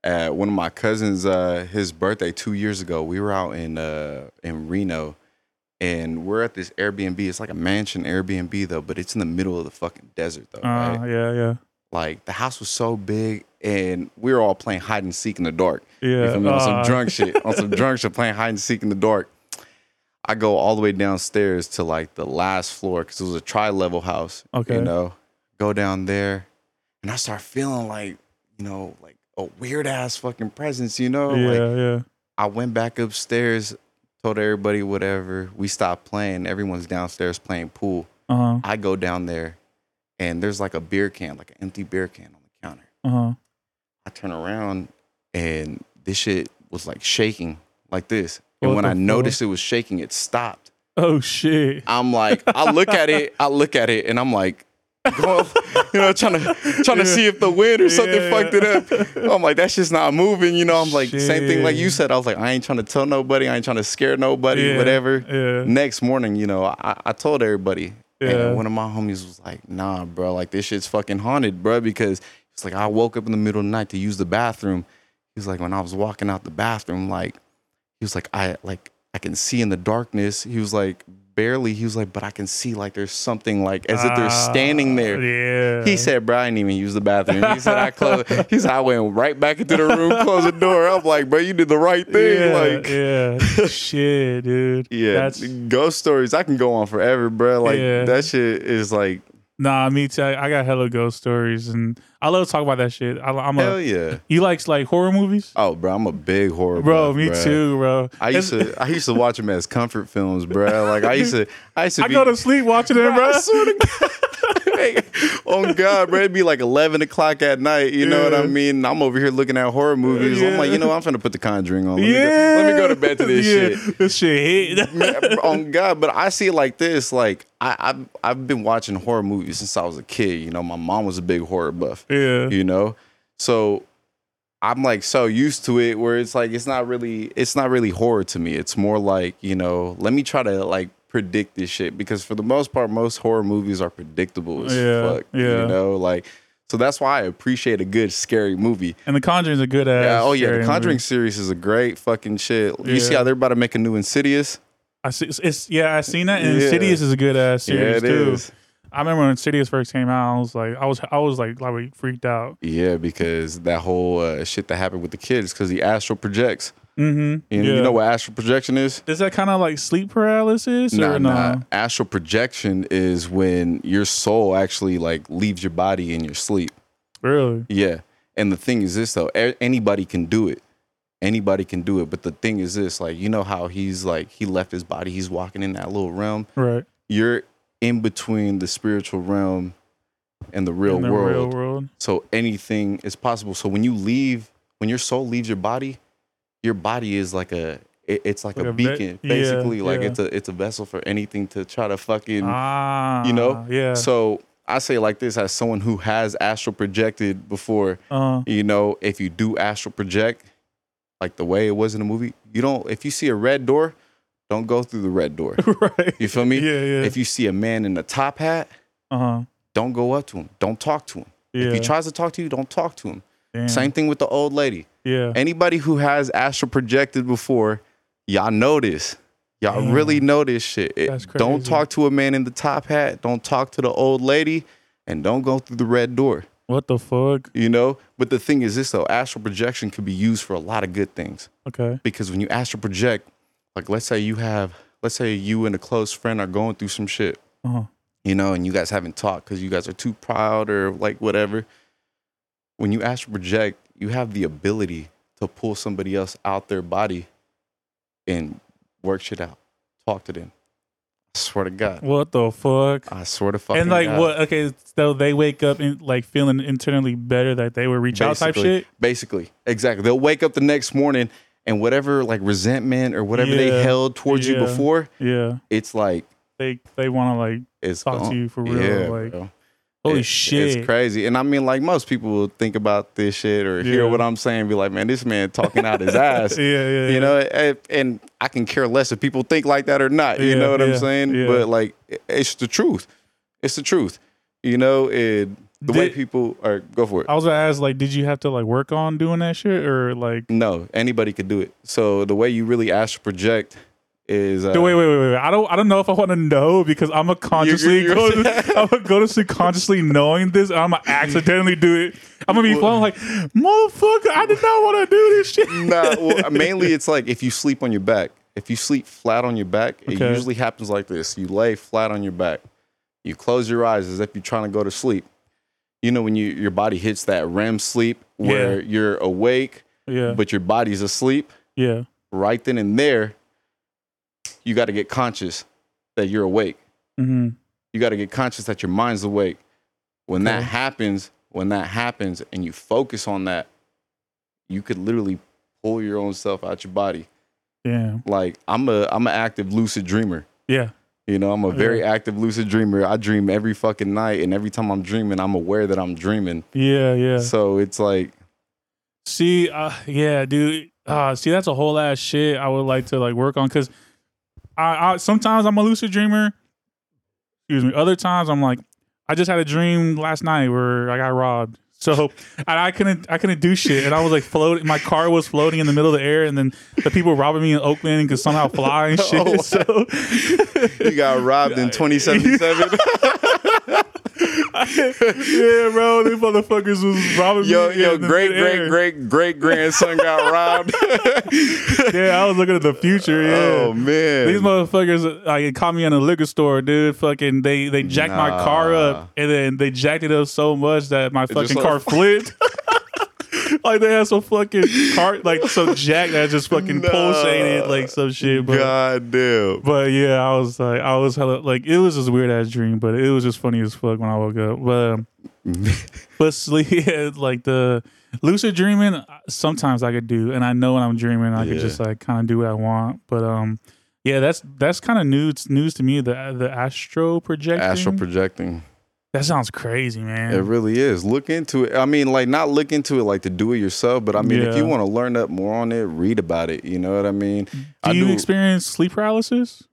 uh, one of my cousins, uh, his birthday two years ago, we were out in uh in Reno, and we're at this Airbnb. It's like a mansion Airbnb though, but it's in the middle of the fucking desert though. uh, right? yeah, yeah, Like the house was so big, and we were all playing hide and seek in the dark. yeah. You feel me? On some Uh, drunk shit. On some drunk shit, playing hide and seek in the dark. I go all the way downstairs to like the last floor because it was a tri-level house. Okay. You know, go down there, and I start feeling like, you know, like a weird ass fucking presence. You know, yeah, like yeah. I went back upstairs, told everybody whatever. We stopped playing. Everyone's downstairs playing pool. Uh huh. I go down there, and there's like a beer can, like an empty beer can on the counter. Uh huh. I turn around and this shit was like shaking like this. And What when I fuck? noticed it was shaking, it stopped. Oh shit. I'm like, I look at it, I look at it, and I'm like, going, you know, trying to trying to see if the wind or something Yeah. fucked it up. I'm like, that's just not moving. You know, I'm like, same thing like you said. I was like, I ain't trying to tell nobody, I ain't trying to scare nobody, Yeah, whatever. Yeah. Next morning, you know, I, I told everybody. Yeah. And one of my homies was like, nah, bro, like this shit's fucking haunted, bro, because it's like I woke up in the middle of the night to use the bathroom. He was like, when I was walking out the bathroom, like, he was like, I like I can see in the darkness. He was like, barely. He was like, but I can see like there's something like as if they're standing there. Ah, Yeah. He said, bro, I didn't even use the bathroom. He said, I closed. He said, I went right back into the room, closed the door. I'm like, bro, you did the right thing. yeah, like, yeah. Shit, dude. yeah, That's ghost stories. I can go on forever, bro. Like Yeah. that shit is like, nah. Me too. I I got hella ghost stories, and I love to talk about that shit. I, I'm hell a. yeah. You likes like horror movies, Oh, bro, I'm a big horror bro? buff, me bruh. too, bro. I used to I used to watch them as comfort films, bro. Like I used to I used to I be, go to sleep watching it, bro. I swear God. Hey, oh God, bro, it'd be like eleven o'clock at night. You know what I Yeah. mean? I'm over here looking at horror movies. I'm like, you know, I'm finna put the Conjuring on. Let me go- Yeah. let me go to bed to this yeah. shit. This shit hit. On oh, God, but I see it like this. Like I, I've I've been watching horror movies since I was a kid. You know, my mom was a big horror buff. yeah. You know, so I'm like so used to it where it's like it's not really it's not really horror to me. It's more like you know, let me try to like predict this shit because for the most part, most horror movies are predictable as Yeah, fuck. yeah. You know, like so that's why I appreciate a good scary movie. And The Conjuring's a good ass. Yeah, oh yeah, the Conjuring movie. series is a great fucking shit. You see how they're about to make a new Insidious? I see. It's, yeah. I seen that. And Yeah. Insidious is a good ass Yeah, series it too. is. I remember when Insidious first came out. I was like, I was, I was like, like freaked out. Yeah, because that whole uh, shit that happened with the kids because the astral projects. Mm-hmm. You, yeah. you know what astral projection is? Is that kind of like sleep paralysis Nah, or no? nah. Astral projection is when your soul actually like leaves your body in your sleep. Really? Yeah. And the thing is this though, anybody can do it. Anybody can do it. But the thing is this, like, you know how he's like he left his body, he's walking in that little realm. Right. You're in between the spiritual realm and the real In the world. real world. So anything is possible. So when you leave, when your soul leaves your body, your body is like a it- it's like, Like a, a ve- beacon, yeah, basically. like yeah. it's a it's a vessel for anything to try to fucking Ah, you know? Yeah. So I say like this as someone who has astral projected before, uh, you know, if you do astral project, like the way it was in the movie, you don't if you see a red door, don't go through the red door. right. You feel me? Yeah, yeah. If you see a man in a top hat, uh huh. don't go up to him. Don't talk to him. Yeah. If he tries to talk to you, don't talk to him. Damn. Same thing with the old lady. Yeah. Anybody who has astral projected before, y'all know this. Y'all Damn. really know this shit. It- don't talk to a man in the top hat. Don't talk to the old lady, and don't go through the red door. What the fuck? You know. But the thing is this though, astral projection could be used for a lot of good things Okay. because when you astral project, like let's say you have, let's say you and a close friend are going through some shit, Uh huh. you know, and you guys haven't talked because you guys are too proud or like whatever. When you astral project, you have the ability to pull somebody else out their body and work shit out. Talk to them. I swear to God. What the fuck? I swear to fuck. And like God. what? Okay, so they wake up and like feeling internally better that they would reach out type shit. Basically, exactly. They'll wake up the next morning and whatever like resentment or whatever they held towards you before, Yeah, it's like they they want to like it's talk to you for real. Yeah, like bro. Holy It- shit. It's crazy. And I mean, like most people will think about this shit or hear what I'm saying, be like, man, this man talking out his ass. Yeah, yeah, You yeah. know, and- and I can care less if people think like that or not. You Yeah, know what I'm saying? yeah. But like, it's the truth. It's the truth. You know, and the way people are, go for it. I was gonna ask, like, did you have to like work on doing that shit, or like? No, anybody could do it. So the way you really astral project is uh, wait, wait, wait, wait. I don't, I don't know if I want to know because I'm a consciously you're- go. To, I'm gonna go to sleep consciously knowing this. And I'm gonna accidentally do it. I'm gonna be Well- like, motherfucker. I did not want to do this shit. nah, well, mainly it's like if you sleep on your back. If you sleep flat on your back, it usually happens like this. You lay flat on your back. You close your eyes as if you're trying to go to sleep. You know when you your body hits that REM sleep where you're awake Yeah, but your body's asleep. yeah, Right then and there, you got to get conscious that you're awake. hmm You got to get conscious that your mind's awake. When that happens, when that happens, and you focus on that, you could literally pull your own self out your body. yeah, like I'm a I'm an active lucid dreamer. yeah. You know, I'm a very active lucid dreamer. I dream every fucking night, and every time I'm dreaming, I'm aware that I'm dreaming. Yeah, yeah. So it's like, See, uh, yeah, dude. Uh, see, that's a whole ass shit I would like to like work on because I, I sometimes I'm a lucid dreamer. Excuse me. Other times I'm like, I just had a dream last night where I got robbed. So and I couldn't I couldn't do shit, and I was like floating. My car was floating in the middle of the air, and then the people robbing me in Oakland could somehow fly and shit. Oh, so you got robbed in 2077. yeah, bro, these motherfuckers was robbing yo, me. yo, the great, great, great, great grandson got robbed. Yeah, I was looking at the future. Yeah. Oh man, These motherfuckers like caught me in a liquor store, dude. Fucking they they jacked my car up and then they jacked it up so much that my fucking car flipped. like they had some fucking car like some jack that just fucking Nah. pulsated like some shit. But God damn. but yeah, I was like I was hella like it was just weird ass dream, but it was just funny as fuck when I woke up. But um, but sleep yeah, like the lucid dreaming sometimes I could do and I know when I'm dreaming I could just like kind of do what I want. But um yeah, that's that's kind of news news to me the the astro projecting. Astral projecting. That sounds crazy, man. It really is. Look into it. I mean, like not look into it like to do it yourself, but I mean, if you want to learn up more on it, read about it. You know what I mean? do I you do- experience sleep paralysis?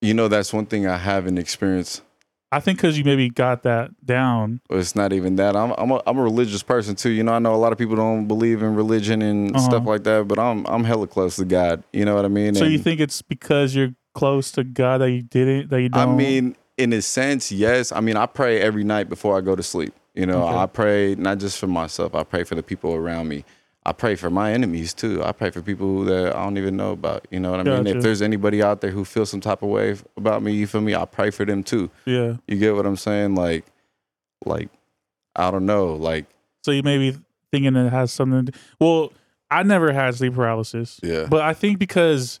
You know, that's one thing I haven't experienced. I think because you maybe got that down. It's not even that. I'm I'm a, I'm a religious person too. You know, I know a lot of people don't believe in religion and Uh-huh. stuff like that, but I'm I'm hella close to God. You know what I mean? So you think it's because you're close to God that you did it that you don't? I mean, in a sense, yes. I mean, I pray every night before I go to sleep. You know, Okay. I pray not just for myself. I pray for the people around me. I pray for my enemies too. I pray for people that I don't even know about. You know what I mean? If there's anybody out there who feels some type of way about me, you feel me? I pray for them too. yeah. You get what I'm saying? Like, like, I don't know. Like, So you may be thinking it has something. To, well, I never had sleep paralysis, yeah, but I think because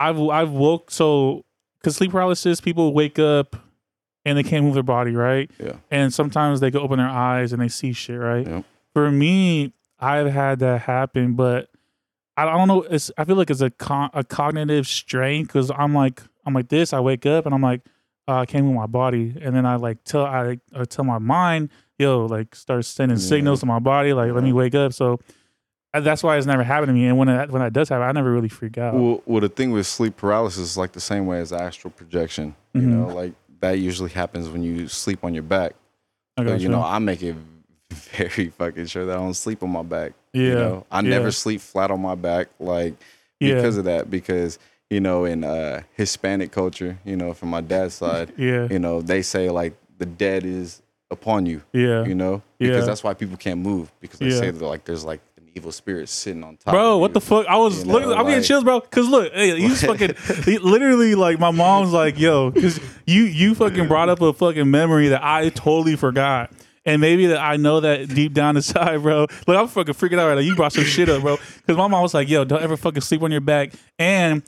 I've I've woke so because sleep paralysis, people wake up and they can't move their body, right? Yeah. And sometimes they can open their eyes and they see shit, right? Yep. For me, I've had that happen, but I don't know. It's I feel like it's a con, a cognitive strain because I'm like I'm like this. I wake up and I'm like uh, I can't move my body, and then I like tell I, I tell my mind, yo, like start sending Yeah. signals to my body, like let me wake up. So that's why it's never happened to me. And when it, when that does happen, I never really freak out. Well, well, the thing with sleep paralysis is like the same way as astral projection. You Mhm. know, like that usually happens when you sleep on your back. I So, got you know, I make it very fucking sure that I don't sleep on my back. yeah, You know, I yeah. never sleep flat on my back, like yeah, because of that. Because you know, in uh, Hispanic culture, you know, from my dad's side, yeah, you know, they say like the dead is upon you. yeah, You know, because Yeah. that's why people can't move because they Yeah. say that like there's like evil spirit sitting on top. Bro, what the fuck? I was You know, looking. I'm getting chills, bro. Cause look, hey, you fucking he- literally like my mom's like, yo, cause you you fucking brought up a fucking memory that I totally forgot. And maybe that I know that deep down inside, bro. Like I'm fucking freaking out right now. You brought some shit up, bro. Cause my mom was like, yo, don't ever fucking sleep on your back. And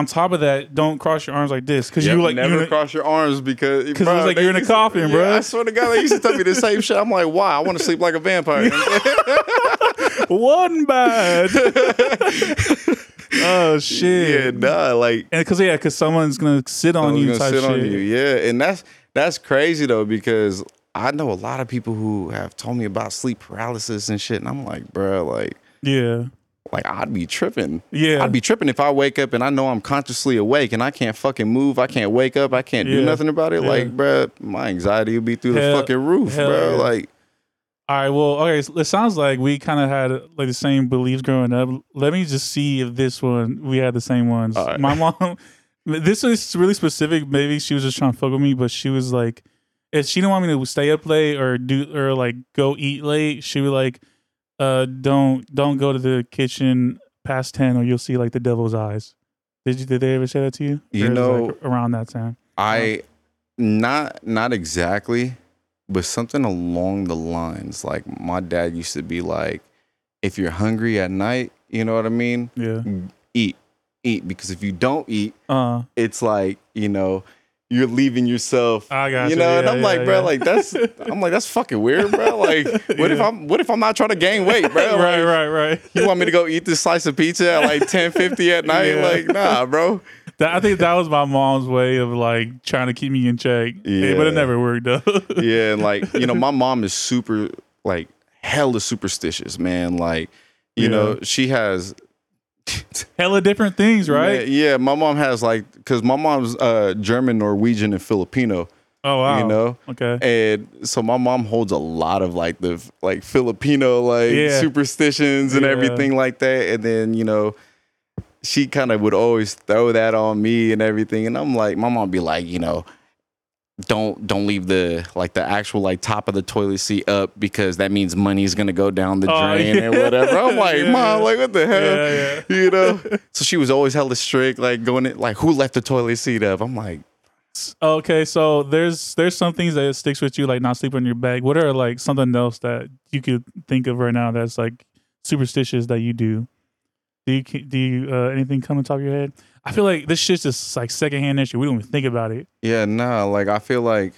on top of that, don't cross your arms like this. Cause Yep, you like never you cross your arms because it was like you're in a coffin, bro. I swear to God, they used to tell me the same shit. I'm like, why? I want to sleep like a vampire. one bad. oh shit. yeah, nah, like And cause yeah, cause someone's gonna sit on you type sit shit. on you. Yeah, and that's that's crazy though because I know a lot of people who have told me about sleep paralysis and shit, and I'm like, bro, like. Yeah. Like I'd be tripping. Yeah. I'd be tripping if I wake up and I know I'm consciously awake and I can't fucking move. I can't wake up. I can't do nothing about it. Yeah. Like, bruh, my anxiety would be through Hell- the fucking roof, bro. yeah. Like, All right. Well, okay. So it sounds like we kind of had like the same beliefs growing up. Let me just see if this one we had the same ones. Right. My mom. This is really specific. Maybe she was just trying to fuck with me, but she was like, if she didn't want me to stay up late or do or like go eat late, she would like, uh, don't don't go to the kitchen past ten or you'll see like the devil's eyes. Did you? Did they ever say that to you? You Or know- like, around that time. I not not exactly, but something along the lines. Like my dad used to be like, if you're hungry at night, you know what I mean? Yeah. Eat. Eat. Because if you don't eat, Uh. it's like, you know, you're leaving yourself I got you know, and I'm yeah, like, bro, like that's, I'm like, that's fucking weird, bro. Like, what if I'm, what if I'm not trying to gain weight, bro? right. Like, Right. Right. You want me to go eat this slice of pizza at like 10:50 at night? Yeah. Like, nah, bro. That, I think that was my mom's way of like trying to keep me in check. Yeah. But it never worked though. Yeah, and like, you know, my mom is super, like, hella superstitious, man. Like, you Yeah. know, she has Hella different things, right? Man, yeah, my mom has like, cause my mom's uh German, Norwegian, and Filipino. Oh wow. You know, Okay. and so my mom holds a lot of like the like Filipino like Yeah. superstitions and Yeah. everything like that. And then you know, she kind of would always throw that on me and everything. And I'm like, my mom be like, you know, don't don't leave the like the actual like top of the toilet seat up because that means money's gonna go down the Oh, drain and whatever. I'm like, Yeah, mom, yeah. like what the hell, Yeah, yeah. you know? so she was always hella strict, like going in, like who left the toilet seat up? I'm like. Okay, so there's there's some things that sticks with you, like not sleeping in your bag. What are like something else that you could think of right now that's like superstitious that you do? Do you do you uh, anything come on top of your head? I feel like this shit's just like secondhand issue. We don't even think about it. Yeah, nah. Like I feel like,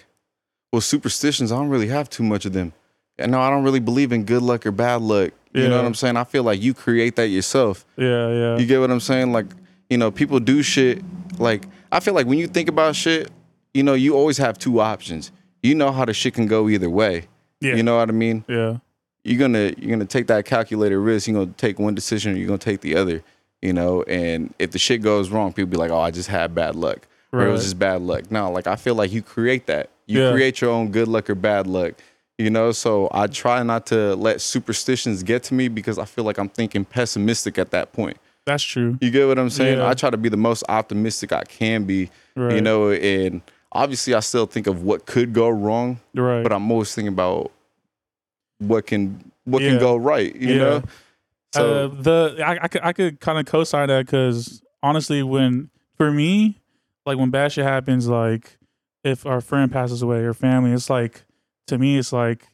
well, superstitions. I don't really have too much of them. And no, I don't really believe in good luck or bad luck. You know what I'm saying? I feel like you create that yourself. Yeah, yeah, You get what I'm saying? Like, you know, people do shit. Like, I feel like when you think about shit, you know, you always have two options. You know how the shit can go either way. yeah, You know what I mean? yeah, You're gonna you're gonna take that calculated risk. You're gonna take one decision, or you're gonna take the other. You know, and if the shit goes wrong, people be like, "Oh, I just had bad luck." or it was just bad luck. No, like I feel like you create that. You Yeah. create your own good luck or bad luck. You know, so I try not to let superstitions get to me because I feel like I'm thinking pessimistic at that point. that's true. You get what I'm saying? Yeah. I try to be the most optimistic I can be, Right, you know, and obviously I still think of what could go wrong, right. but I'm always thinking about what can what Yeah. can go right, you Yeah. know? So uh, the I, I could I could kind of co-sign that because honestly, when for me, like when bad shit happens, like if our friend passes away or family, it's like to me, it's like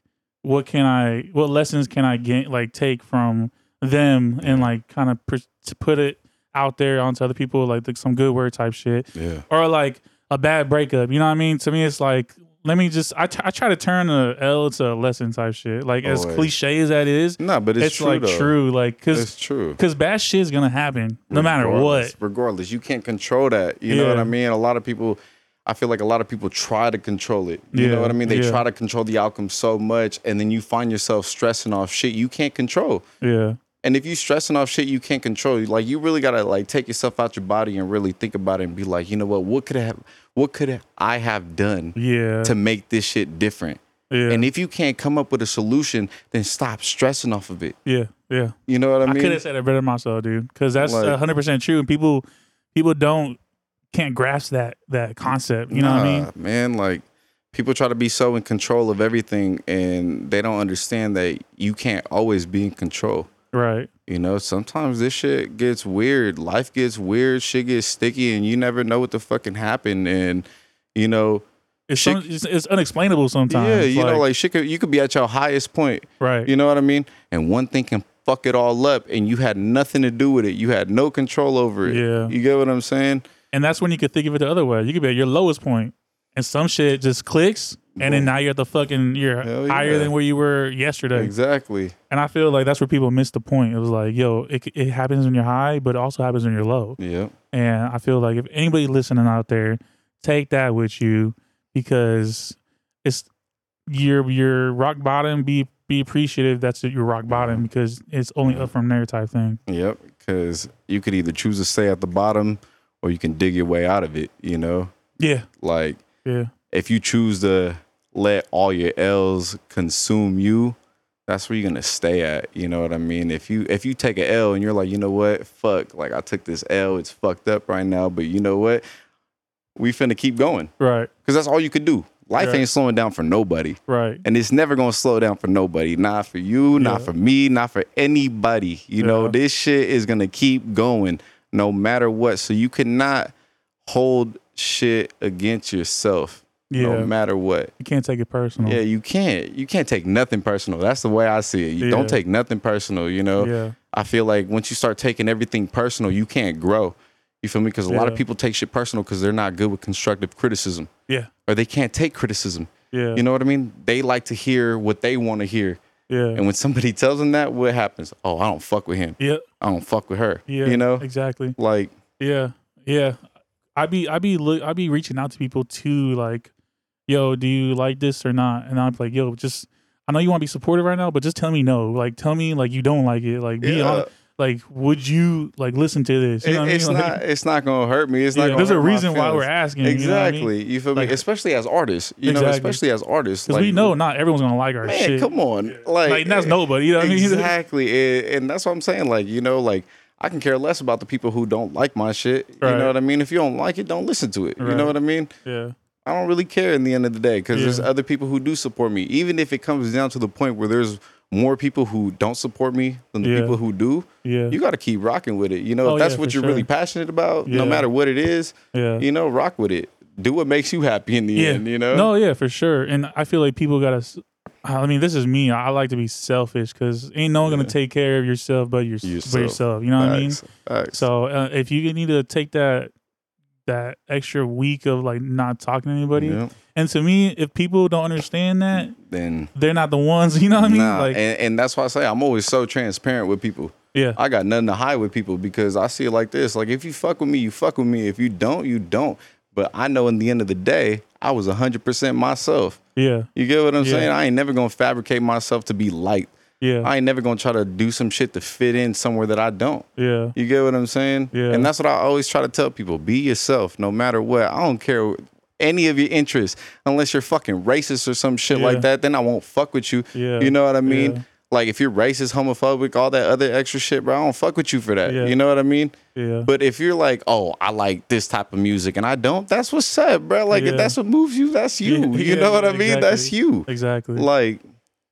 what can I, what lessons can I get, like take from them and like kind of to put it out there onto other people, like, like some good word type shit yeah. or like a bad breakup. You know what I mean? To me, it's like let me just I, t- I try to turn a L to a lesson type shit. Like as Always. cliche as that is, No, but it's, it's, true like though. true. Like because It's true. because bad shit is gonna happen no matter what. Regardless, you can't control that. You know what I mean? A lot of people, I feel like a lot of people try to control it. You Yeah, know what I mean? They yeah. try to control the outcome so much, and then you find yourself stressing off shit you can't control. Yeah, And if you stressing off shit you can't control, like you really gotta like take yourself out your body and really think about it and be like, you know what? What could have, what could I have done yeah, to make this shit different? yeah, And if you can't come up with a solution, then stop stressing off of it. yeah, yeah. You know what I mean? I, could have said it better myself, dude. Because that's Like- hundred percent true, and people people don't can't grasp that that concept. You know what I mean? Man, like people try to be so in control of everything and they don't understand that you can't always be in control. Right. You know, sometimes this shit gets weird. Life gets weird. Shit gets sticky, and you never know what the fucking happened. And you know, It's, Shit- some, it's it's unexplainable sometimes. yeah, you know, like shit. Could, you could be at your highest point. right. You know what I mean? And one thing can fuck it all up, and you had nothing to do with it. You had no control over it. Yeah. You get what I'm saying? and that's when you could think of it the other way. You could be at your lowest point, and some shit just clicks, and then now you're at the fucking you're Hell higher yeah. than where you were yesterday. Exactly. And I feel like that's where people miss the point. It was like, yo, it it happens when you're high, but it also happens when you're low. Yeah. And I feel like if anybody listening out there, take that with you because it's your your rock bottom. Be be appreciative that's your rock bottom because it's only up from there type thing. Yep. Because you could either choose to stay at the bottom, or you can dig your way out of it. You know, Yeah, like yeah, if you choose to let all your L's consume you, that's where you're gonna stay at. You know what I mean? If you if you take an L and you're like, you know what, fuck, like I took this L, it's fucked up right now, but you know what, we finna keep going right, because that's all you could do. Life ain't slowing down for nobody, right. and it's never gonna slow down for nobody. Not for you, not Yeah. for me, not for anybody. You know, this shit is gonna keep going no matter what. So you cannot hold shit against yourself Yeah, no matter what. you can't take it personal. Yeah, you can't. You can't take nothing personal. That's the way I see it. You Yeah. don't take nothing personal. You know, yeah, I feel like once you start taking everything personal, you can't grow. You feel me? Because a lot of people take shit personal because they're not good with constructive criticism, yeah, or they can't take criticism. yeah, You know what I mean? They like to hear what they want to hear, yeah, and when somebody tells them that, what happens? Oh, I don't fuck with him. yeah, I don't fuck with her. yeah. You know, exactly. like Yeah, yeah. I be I be look I be reaching out to people too, like, yo, do you like this or not? And I'm like, yo, just I know you want to be supportive right now, but just tell me no. Like, tell me like you don't like it. Like, be Yeah. honest. Uh, like, would you like listen to this? You know it- what I it's mean? Like, not. It's not gonna hurt me. It's not. yeah, gonna there's a reason why we're asking. You know what I mean? Exactly. You feel Like- me? Especially as artists. You know, especially as artists. Because we know not everyone's gonna like our Man, shit. come on. Like, Like that's nobody. You know what I mean? Exactly. And, and that's what I'm saying. Like, you know, like I can care less about the people who don't like my shit. You know what I mean? If you don't like it, don't listen to it. You know what I mean? Yeah, I don't really care in the end of the day because there's other people who do support me. Even if it comes down to the point where there's more people who don't support me than the Yeah. people who do, yeah, you got to keep rocking with it. You know, Oh, if that's yeah, what you're sure. really passionate about, Yeah. no matter what it is, yeah. you know, rock with it. Do what makes you happy in the yeah. end, you know? No, yeah, for sure. And I feel like people gotta. I mean, this is me. I like to be selfish because ain't no one gonna take care of yourself but, your, but Yourself. yourself. You know what I mean? Facts, facts. So uh, if you need to take that that extra week of like not talking to anybody, Yeah. and to me, if people don't understand that, Then they're not the ones. You know what I mean? Like, and, and that's why I say I'm always so transparent with people. yeah, I got nothing to hide with people because I see it like this. Like if you fuck with me, you fuck with me. If you don't, you don't. But I know in the end of the day, I was 100% myself. yeah, You get what I'm Yeah. saying? I ain't never gonna fabricate myself to be liked. Yeah, I ain't never gonna try to do some shit to fit in somewhere that I don't. yeah, You get what I'm saying? Yeah. And that's what I always try to tell people. Be yourself no matter what. I don't care any of your interests unless you're fucking racist or some shit Yeah. like that, then I won't fuck with you. Yeah. You know what I mean? Yeah. Like if you're racist, homophobic, all that other extra shit, bro, I don't fuck with you for that. Yeah. You know what I mean? yeah, But if you're like, oh, I like this type of music and I don't, that's what's up, bro. Like if that's what moves you, that's you. You know what I mean? That's you. exactly. Like,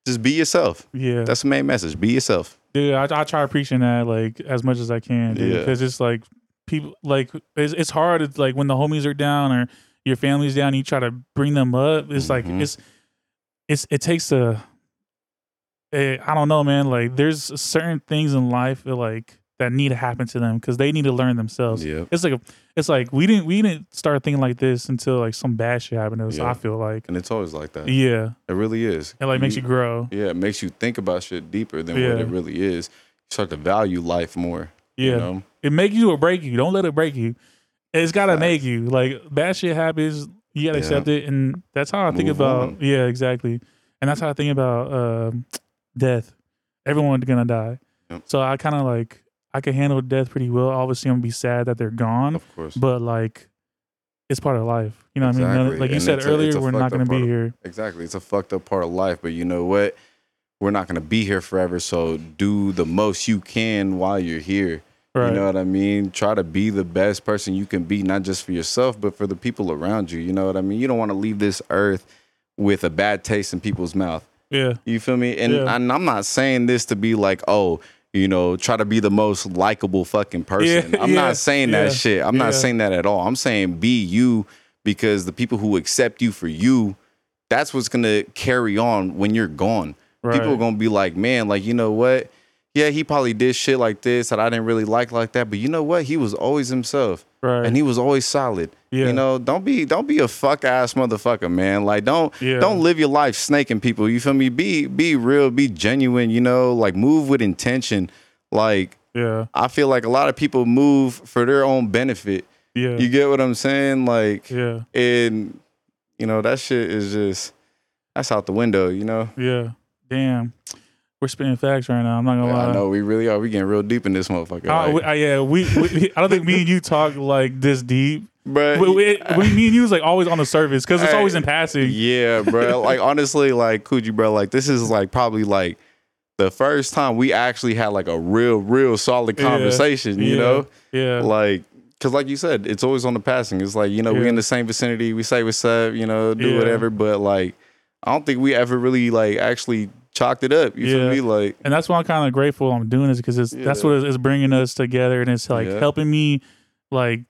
just be yourself. yeah, That's the main message. Be yourself. dude, I, I try preaching that like as much as I can, dude, Yeah. because it's like people like it's it's hard. It's like when the homies are down or your family's down, you try to bring them up. It's like Mhm. it's it's it takes a. eh, don't know, man. Like there's certain things in life that like that need to happen to them because they need to learn themselves. Yeah. It's like a, it's like we didn't we didn't start thinking like this until like some bad shit happened to us. Yeah. I feel like And it's always like that. yeah, It really is. it like makes you grow. Yeah, it makes you think about shit deeper than Yeah. what it really is. You start to value life more. Yeah. You know? It makes you or break you. Don't let it break you. It's gotta make you. Like bad shit happens, you gotta Yeah. accept it, and that's how I think about. on. Yeah, exactly. And that's how I think about um, death. Everyone's gonna die. Yep. So I kind of like I can handle death pretty well. Obviously, I'm gonna be sad that they're gone, Of course. but like it's part of life. You know what I mean? Like you And said a- earlier, we're not gonna be of- here. Exactly. It's a fucked up part of life, but you know what? We're not gonna be here forever, so do the most you can while you're here. Right. You know what I mean? Try to be the best person you can be, not just for yourself, but for the people around you. You know what I mean? You don't want to leave this earth with a bad taste in people's mouth. yeah. You feel me? And, Yeah. and I'm not saying this to be like, oh, you know, try to be the most likable fucking person. Yeah, I'm yeah, not saying yeah, that shit. I'm yeah. not saying that at all. I'm saying be you because the people who accept you for you, that's what's gonna carry on when you're gone. People are gonna be like, man, like you know what? Yeah, he probably did shit like this that I didn't really like like that, but you know what? He was always himself Right. and he was always solid. Yeah. You know, don't be don't be a fuck ass motherfucker, man. Like don't Yeah. don't live your life snaking people. You feel me? Be be real, be genuine, you know, like move with intention. Like yeah. I feel like a lot of people move for their own benefit. Yeah. You get what I'm saying? Like yeah. and you know, that shit is just that's out the window, you know? Yeah. Damn. We're spinning facts right now. I'm not gonna lie. I know we really are. We getting real deep in this motherfucker. Uh, like, we- uh, yeah, we, we. I don't think me and you talk like this deep. but We, we, we- me and you is like always on the surface because it's Hey, always in passing. Yeah, bro. like honestly, like Cuji, bro. Like this is like probably like the first time we actually had like a real, real solid Yeah, conversation. You yeah, know, Yeah. like because like you said, it's always on the passing. It's like you know we Yeah. in the same vicinity. We say what's up. You know, do Yeah. whatever. But like, I don't think we ever really like actually chalked it up. You Yeah. feel me? Like, and that's why I'm kind of grateful I'm doing this because it's that's Yeah. what is bringing us together and it's like Yeah. helping me like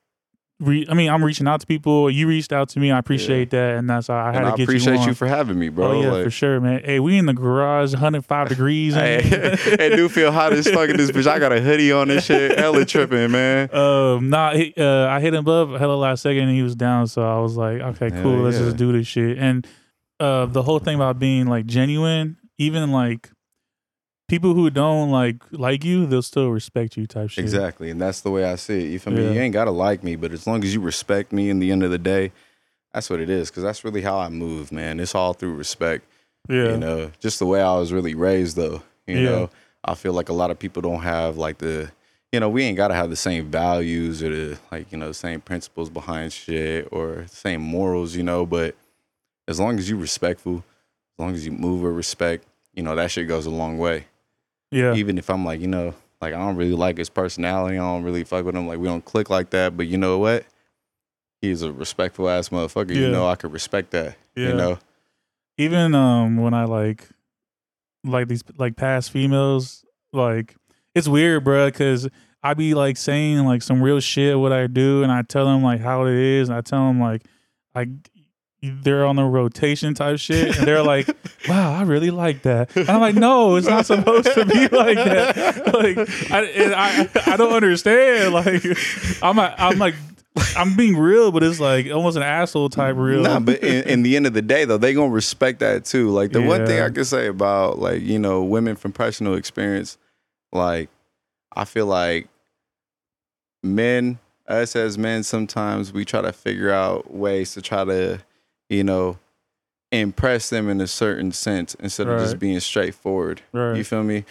re- I mean I'm reaching out to people you reached out to me I appreciate that and that's how I had and to I get you. I appreciate you, for having me, bro. oh yeah like, for sure man hey we in the garage 105 degrees Hey, and- it do feel hot as fuck in this bitch. I got a hoodie on and shit. Hella tripping, man. Um, nah, he, uh, I hit him up hella last second and he was down, so I was like, okay, Hell cool, let's just do this shit. And uh, the whole thing about being like genuine, even like people who don't like like you, they'll still respect you, type shit. Exactly, and that's the way I see it. You feel me? You ain't gotta like me, but as long as you respect me, in the end of the day, that's what it is. Because that's really how I move, man. It's all through respect. Yeah, You know, just the way I was really raised, though. You Yeah. know, I feel like a lot of people don't have like the, you know, we ain't gotta have the same values or the like, you know, the same principles behind shit or same morals. You know, but as long as you respectful, as long as you move with respect, you know, that shit goes a long way yeah, even if I'm like, you know, like I don't really like his personality, I don't really fuck with him, like we don't click like that. But you know what? He's a respectful ass motherfucker. Yeah. You know, I could respect that. yeah. You know, Even um, when I like like these like past females, like it's weird, bruh, because I be like saying like some real shit what I do, and I tell them like how it is, and I tell them like like they're on the rotation type shit, and they're like, "Wow, I really like that." And I'm like, "No, it's not supposed to be like that." Like, I I I don't understand. Like, I'm a, I'm like. I'm being real, but it's like almost an asshole type real. Nah, but in, in the end of the day, though, they gonna respect that too. Like the one thing I can say about like you know women from personal experience, like I feel like men, us as men, sometimes we try to figure out ways to try to, you know, impress them in a certain sense instead of just being straightforward. right. You feel me?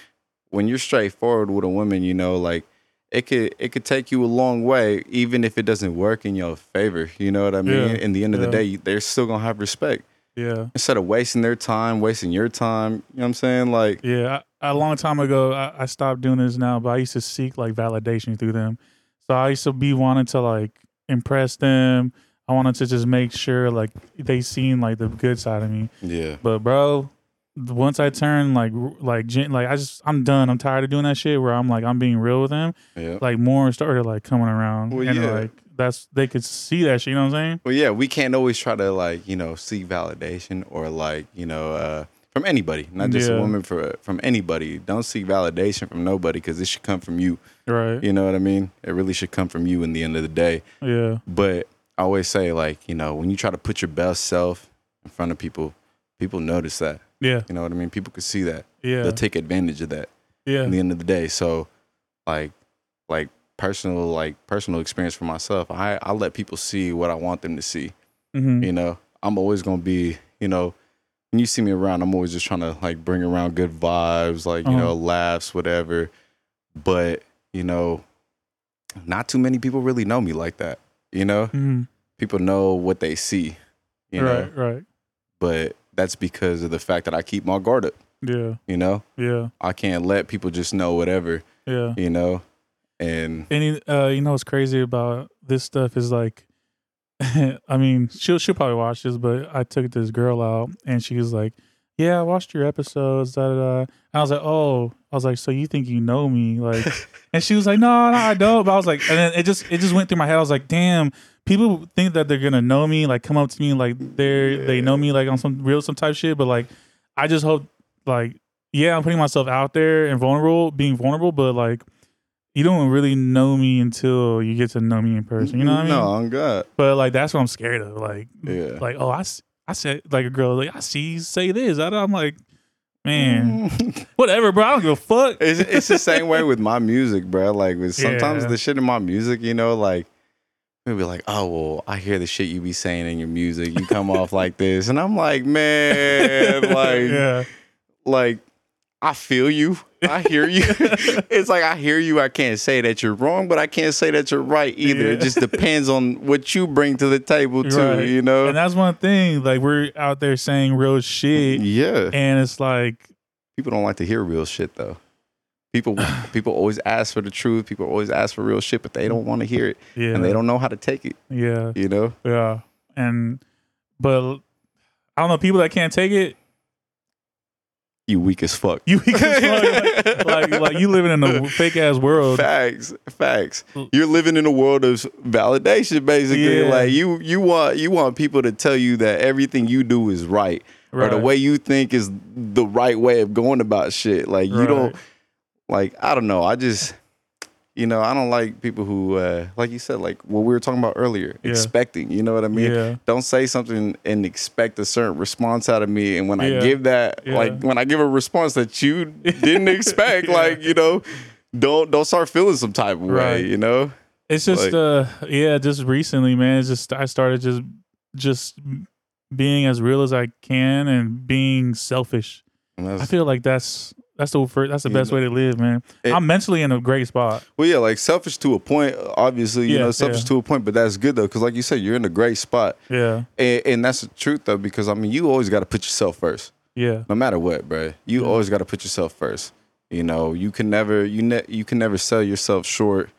When you're straightforward with a woman, you know, like it could it could take you a long way, even if it doesn't work in your favor. You know what I mean? Yeah, In the end of the day, they're still gonna have respect yeah. instead of wasting their time, wasting your time. You know what I'm saying? Like, Yeah, I, a long time ago, I, I stopped doing this now, but I used to seek like validation through them. So I used to be wanting to like impress them. I wanted to just make sure like they seen like the good side of me. yeah, But bro, once I turn like like like I just I'm done. I'm tired of doing that shit where I'm like I'm being real with them. yeah. Like more started like coming around, Well, and yeah. like that's they could see that shit. You know what I'm saying? Well, yeah, we can't always try to like you know seek validation or like you know uh, from anybody, not just Yeah. a woman for from anybody. Don't seek validation from nobody because it should come from you. Right? You know what I mean? It really should come from you in the end of the day. Yeah. But I always say like you know when you try to put your best self in front of people, people notice that. Yeah. You know what I mean? People can see that. Yeah. They'll take advantage of that. Yeah. in the end of the day. So like like personal like personal experience for myself, I I let people see what I want them to see. hmm You know, I'm always gonna be, you know, when you see me around, I'm always just trying to like bring around good vibes, like, you Uh-huh. know, laughs, whatever. But, you know, not too many people really know me like that. You know? hmm People know what they see, you know. right. Right. But that's because of the fact that I keep my guard up, Yeah. you know? Yeah. I can't let people just know whatever, Yeah. you know? And And uh, you know what's crazy about this stuff is like, I mean, she'll she'll probably watch this, but I took this girl out and she was like, yeah, I watched your episodes. Da. Uh, and I was like, oh, I was like, so you think you know me? Like, and she was like, no, no, I don't. But I was like, and then it just it just went through my head. I was like, damn, people think that they're gonna know me, like come up to me, like they're they know me, like on some real some type shit. But like, I just hope, like, yeah, I'm putting myself out there and vulnerable, being vulnerable, but like. You don't really know me until you get to know me in person. You know what I mean? No, on God. But like that's what I'm scared of. Like, Yeah. like oh, I, I said like a girl like I see you say this. I, I'm like, man, mm. whatever, bro. I don't give a fuck. it's, it's the same way with my music, bro. Like with sometimes Yeah. the shit in my music, you know, like maybe like, oh well, I hear the shit you be saying in your music. You come off like this, and I'm like, man, like, yeah, like I feel you. I hear you. it's like I hear you. I can't say that you're wrong, but I can't say that you're right either. It just depends on what you bring to the table too. Right. You know? and that's one thing. Like we're out there saying real shit, yeah. and it's like, People don't like to hear real shit though. People people always ask for the truth. People always ask for real shit, but they don't want to hear it. yeah, and they don't know how to take it. yeah, You know, yeah, and but I don't know people that can't take it. You weak as fuck. You weak as fuck. like, like like you living in a fake ass world. Facts, facts. You're living in a world of validation, basically. Yeah. Like you, you want you want people to tell you that everything you do is right, or the way you think is the right way of going about shit. Like you Right. don't, like I don't know. I just, you know, I don't like people who, uh, like you said, like what we were talking about earlier, Yeah. expecting. You know what I mean? Yeah. don't say something and expect a certain response out of me. And when Yeah. I give that, like when I give a response that you didn't expect, like you know, don't don't start feeling some type of way. Right. You know, It's just Like- uh yeah, just recently, man. It's just I started just just being as real as I can and being selfish. I feel like that's that's the first, that's the best know, way to live, man. it- I'm mentally in a great spot. well, yeah, like selfish to a point. Obviously, you Yeah, know, selfish yeah. to a point, but that's good though, because like you said, you're in a great spot, Yeah, and, and that's the truth though, because I mean, you always got to put yourself first. yeah, no matter what, bro. You Yeah. always got to put yourself first. You know, you can never you ne- you can never sell yourself short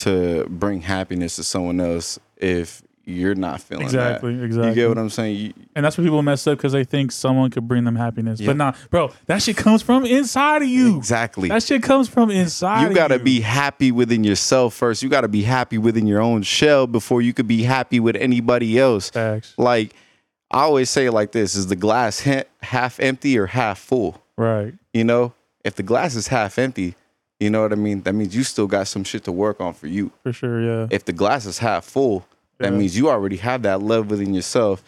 to bring happiness to someone else if you're not feeling exactly, that. exactly. You get what I'm saying? You, and that's where people mess up because they think someone could bring them happiness, Yeah. but nah, bro, that shit comes from inside of you. exactly. That shit comes from inside. You got to you. be happy within yourself first. You got to be happy within your own shell before you could be happy with anybody else. facts, Like I always say like this, is the glass ha- half empty or half full? right? You know, if the glass is half empty, you know what I mean? That means you still got some shit to work on for you. For sure, yeah, if the glass is half full, that Yeah. means you already have that love within yourself.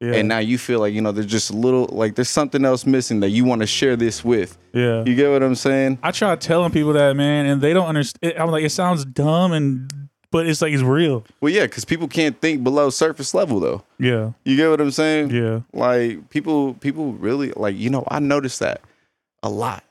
yeah, And now you feel like, you know, there's just a little, like there's something else missing that you want to share this with. yeah. You get what I'm saying? I try telling people that, man, and they don't understand. I'm like, it sounds dumb, and but it's like it's real. Well, yeah, because people can't think below surface level though. Yeah, You get what I'm saying? yeah, Like people, people really like, you know, I noticed that a lot.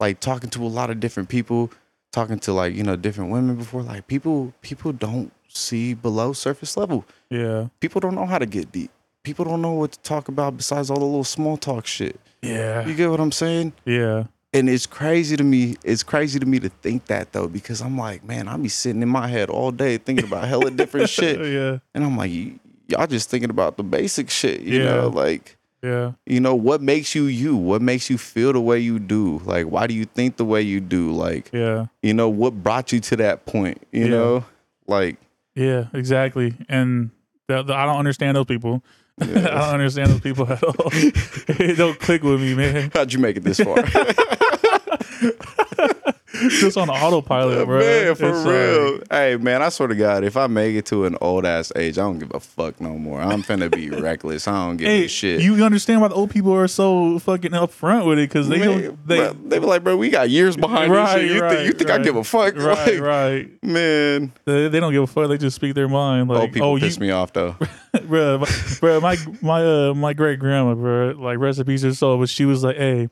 Like talking to a lot of different people, talking to like, you know, different women before, like people, people don't see below surface level. yeah, People don't know how to get deep. People don't know what to talk about besides all the little small talk shit. yeah, You get what I'm saying? yeah, And it's crazy to me. It's crazy to me to think that though, because I'm like, man, I be sitting in my head all day thinking about hella different shit, yeah, and I'm like, y- y'all just thinking about the basic shit, you Yeah. know, like, yeah, you know, what makes you you? What makes you feel the way you do? Like, why do you think the way you do? Like, yeah, you know, what brought you to that point? You Yeah. know, like, yeah, exactly. And the, the, I don't understand those people. I don't understand those people at all. it don't click with me, man. how'd you make it this far? Just on autopilot, bro. man, for It's real. like- hey, man, I swear to God, if I make it to an old ass age, I don't give a fuck no more. I'm finna be reckless. I don't give hey, a shit. you understand why the old people are so fucking upfront with it? Because they Man, don't. They, bro, they be like, bro, we got years behind Right, this shit. You right, think you think I give a fuck? right, like, right. man. They, they don't give a fuck. They just speak their mind. Like, Old people oh, you, piss me off though. bro, my, bro, my my uh my great grandma, bro, like recipes or so, but she was like, hey,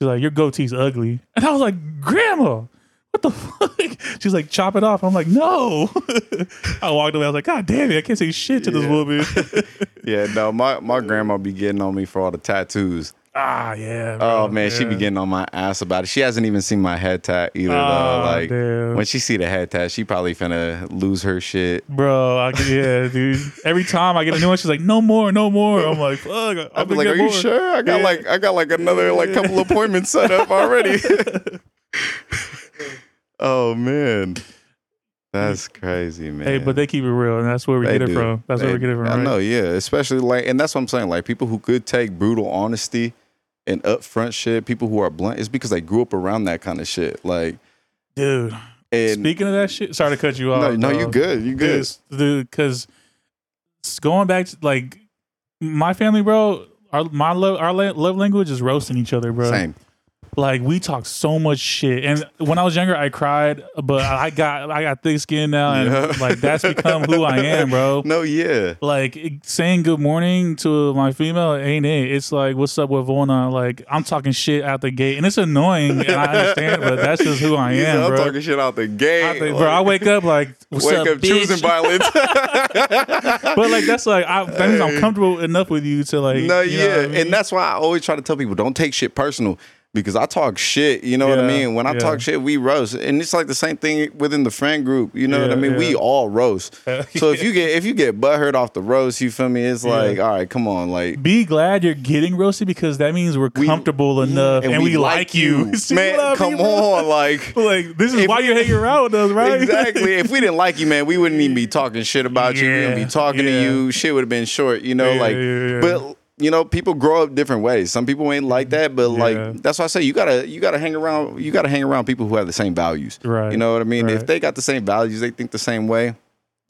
she's like, your goatee's ugly, and I was like, grandma, what the fuck? She's like, chop it off. I'm like, no. I walked away. I was like, God damn it, I can't say shit to this Yeah. woman. yeah, no, my my grandma be getting on me for all the tattoos. Ah, yeah. Oh bro, man, she be getting on my ass about it. She hasn't even seen my head tat either though. Ah, Like when she see the head tat, she probably finna lose her shit. Bro, I, yeah, dude. Every time I get a new one, she's like, "No more, no more." I'm like, "Fuck." I'll I'm be like, "Are you sure? I got Yeah. like I got like another like couple appointments set up already." oh man, that's crazy, man. Hey, but they keep it real, and that's where we They get it do. from. That's where we get it from. I know, yeah. Especially like, and that's what I'm saying. Like people who could take brutal honesty and upfront shit, people who are blunt, it's because they grew up around that kind of shit. Like, dude. and Speaking of that shit, sorry to cut you off. no, no, you good, you good. Dude, because going back to like my family, bro, our my love our love language is roasting each other, bro. Same. Like we talk so much shit, and when I was younger, I cried, but I got I got thick skin now, and Yeah. like that's become who I am, bro. No, yeah. Like it- saying good morning to my female ain't it. It's like what's up with Vona? Like I'm talking shit out the gate, and it's annoying, and I understand, but that's just who I am, I'm bro. talking shit out the gate. Think, bro, I wake up like, what's wake up, up, bitch? choosing violence. but like that's like I, that means I'm comfortable enough with you to like no, yeah, I mean? and that's why I always try to tell people don't take shit personal because I talk shit. You know what I mean? When I yeah. talk shit, we roast, and it's like the same thing within the friend group. You know what I Yeah, mean? We all roast. So if you get if you get butthurt off the roast, you feel me? It's like, all right, come on, like. be glad you're getting roasted because that means we're we- comfortable enough and, we, like you. See, man. Come you, on, like. Like this is why you're hanging around with us, right? Exactly. if we didn't like you, man, we wouldn't even be talking shit about you. We wouldn't be talking yeah. to you. Shit would have been short, you know. Yeah, like, yeah, yeah. but you know, people grow up different ways. Some people ain't like mm-hmm. that, but Yeah. like that's why I say you gotta you gotta hang around. You gotta hang around people who have the same values. Right, You know what I mean? If they got the same values, they think the same way.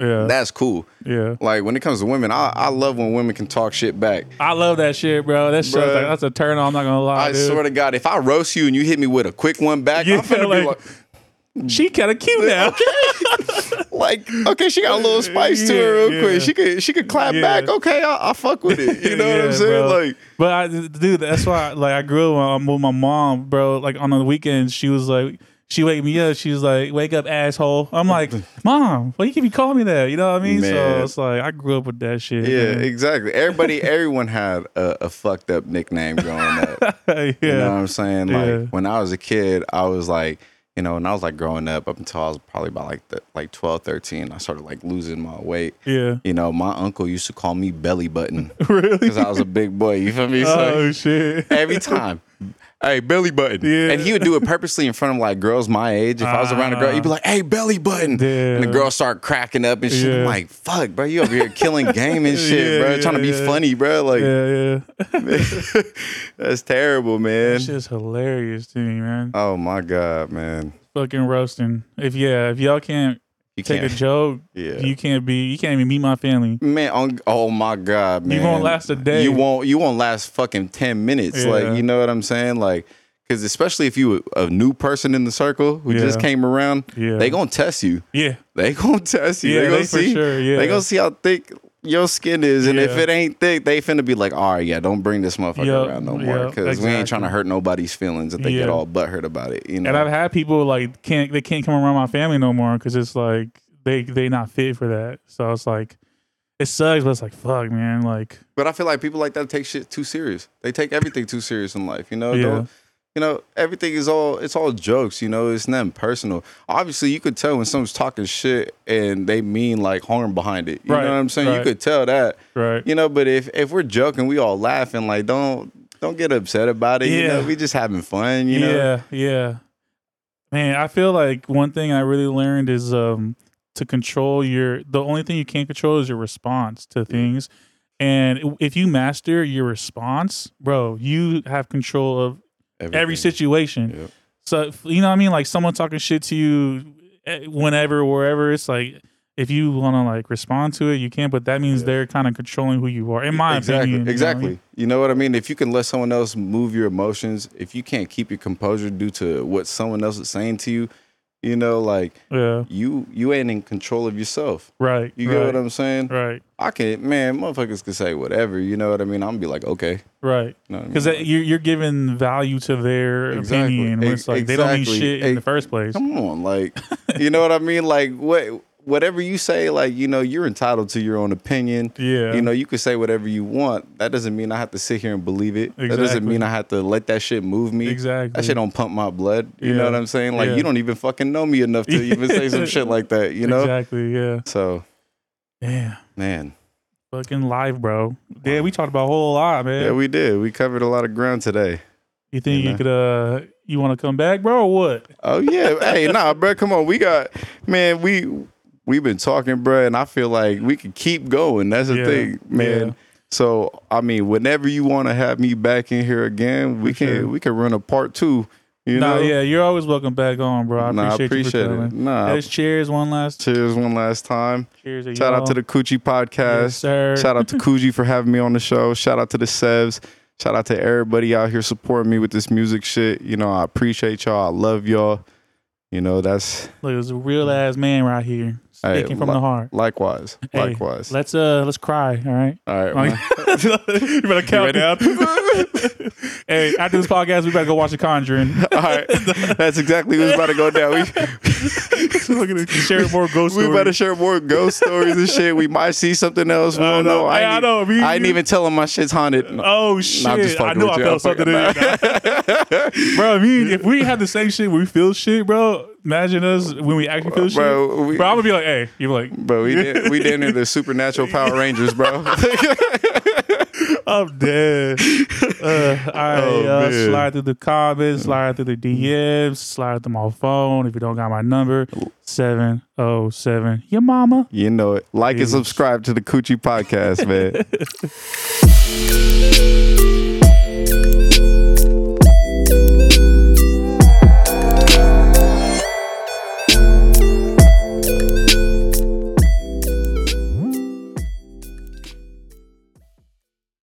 yeah, That's cool. yeah. Like when it comes to women, I, I love when women can talk shit back. I love that shit, bro. That shit, like, that's a turn on. I'm not gonna lie, I dude. swear to God, if I roast you and you hit me with a quick one back, Yeah, I'm finna like- be like, she kind of cute now. like, okay, she got a little spice to her real Yeah, quick. yeah. She could she could clap Yeah. back. Okay, I, I fuck with it. You know what I'm saying? bro. Like, But I, dude, that's why, like, I grew up with my mom, bro. Like on the weekends, she was like, she wake me up. She was like, "Wake up, asshole." I'm like, "Mom, why you keep calling me that?" You know what I mean? Man. So it's like I grew up with that shit. yeah, man. exactly. Everybody, everyone had a, a fucked up nickname growing up. yeah, You know what I'm saying? Like when I was a kid, I was like, you know, when I was like growing up up until I was probably about like the, like 12, 13, I started like losing my weight. yeah. You know, my uncle used to call me belly button Really? because I was a big boy. You feel me? Oh, so Oh shit! every time. Hey, belly button. Yeah. And he would do it purposely in front of like girls my age. If I was around a girl, he'd be like, hey, belly button. Damn. And the girl start cracking up and shit. I'm like, fuck, bro, you over here killing game and shit, Yeah, bro. Trying to be yeah, yeah. funny, bro. Like, Yeah, yeah. that's terrible, man. It's just hilarious to me, man. Oh my God, man. Fucking roasting. If yeah, if y'all can't You take can't. a joke, Yeah. you can't be. You can't even meet my family. Man, on, oh my God, man. You won't last a day. You won't you won't last fucking 10 minutes. Yeah. Like, you know what I'm saying? Like, cause especially if you a new person in the circle who just came around, Yeah. they gonna test you. Yeah, They gonna test you. Yeah, they gonna they for see. sure, yeah. They gonna see how thick your skin is, and if it ain't thick, they finna be like, all right, yeah, don't bring this motherfucker Yup, around no more, because we ain't trying to hurt nobody's feelings if they get Yeah. all butthurt about it. You know. and I've had people like can't they can't come around my family no more because it's like they they not fit for that. So it's like it sucks, but it's like fuck, man. Like but I feel like people like that take shit too serious. They take everything too serious in life. You know. Yeah. Don't- you know, everything is all it's all jokes, you know, it's nothing personal. Obviously you could tell when someone's talking shit and they mean like harm behind it. You Right, know what I'm saying? You could tell that. right, You know, but if if we're joking, we all laughing, like don't don't get upset about it. You Yeah. know, we just having fun, you know. yeah, yeah. Man, I feel like one thing I really learned is um to control your the only thing you can't control is your response to things. And if you master your response, bro, you have control of every situation. Yep. So you know what I mean? Like someone talking shit to you eh, whenever, wherever. It's like if you want to like respond to it, you can. But that means Yeah. they're kind of controlling who you are. In my exactly, opinion, you know I exactly. mean? You know what I mean? If you can let someone else move your emotions, if you can't keep your composure due to what someone else is saying to you, you know, like Yeah. you you ain't in control of yourself. Right. You right, get what I'm saying? Right. I can, man, motherfuckers can say whatever. You know what I mean? I'm gonna be like, okay. Right. You know I mean? Because you're you're giving value to their Exactly. opinion. It's like they don't mean exactly. shit in the first place. Come on, like, you know what I mean? Like, what whatever you say, like you know, you're entitled to your own opinion. Yeah. You know, you can say whatever you want. That doesn't mean I have to sit here and believe it. That doesn't mean I have to let that shit move me. Exactly. That shit don't pump my blood. You Yeah. know what I'm saying? Like Yeah. you don't even fucking know me enough to even say some shit like that. You know. Exactly. Yeah. So Yeah. man, Fucking live, bro. Yeah, we talked about a whole lot, man. yeah, we did. We covered a lot of ground today. you think you you, could uh you want to come back, bro, or what? Oh yeah, hey, nah, bro, come on. We got man. We we've been talking, bro, and I feel like we could keep going. That's the Yeah, thing, man. yeah. So I mean, whenever you want to have me back in here again, we can sure. we can run a part two. You nah, know? yeah, you're always welcome back on, bro. I Nah, I appreciate, appreciate you for it. Nah, Let's cheers one last. cheers one last time. Cheers. Shout out to the Cuji Podcast. Yes, sir. Shout out to Cuji for having me on the show. Shout out to the Sevs. Shout out to everybody out here supporting me with this music shit. You know, I appreciate y'all. I love y'all. You know, that's Look, it's a real ass man right here, Hey, speaking from li- the heart. likewise. Hey, likewise. Let's uh, let's cry. All right. All right. Like, you better count ready? down. hey, after this podcast, we better go watch The Conjuring. All right. That's exactly what's about to go down. We, this. Share more ghost we stories. better share more ghost stories and shit. We might see something else. We I don't know. know. Hey, I ain't, know. Me- I ain't even tell him my shit's haunted. Oh shit! Just I knew I felt something in it. bro, I mean, if we had the same shit we feel shit, bro, imagine us when we actually shit. Bro, we- bro, I'm gonna be like, hey, you're like, Bro, we did, we did the supernatural Power Rangers, bro. I'm dead. Uh, all right, Oh, uh, slide through the comments, slide through the DMs, slide through my phone. If you don't got my number, seven oh seven. Your mama. you know it. Like and subscribe to the Cuji Podcast, man.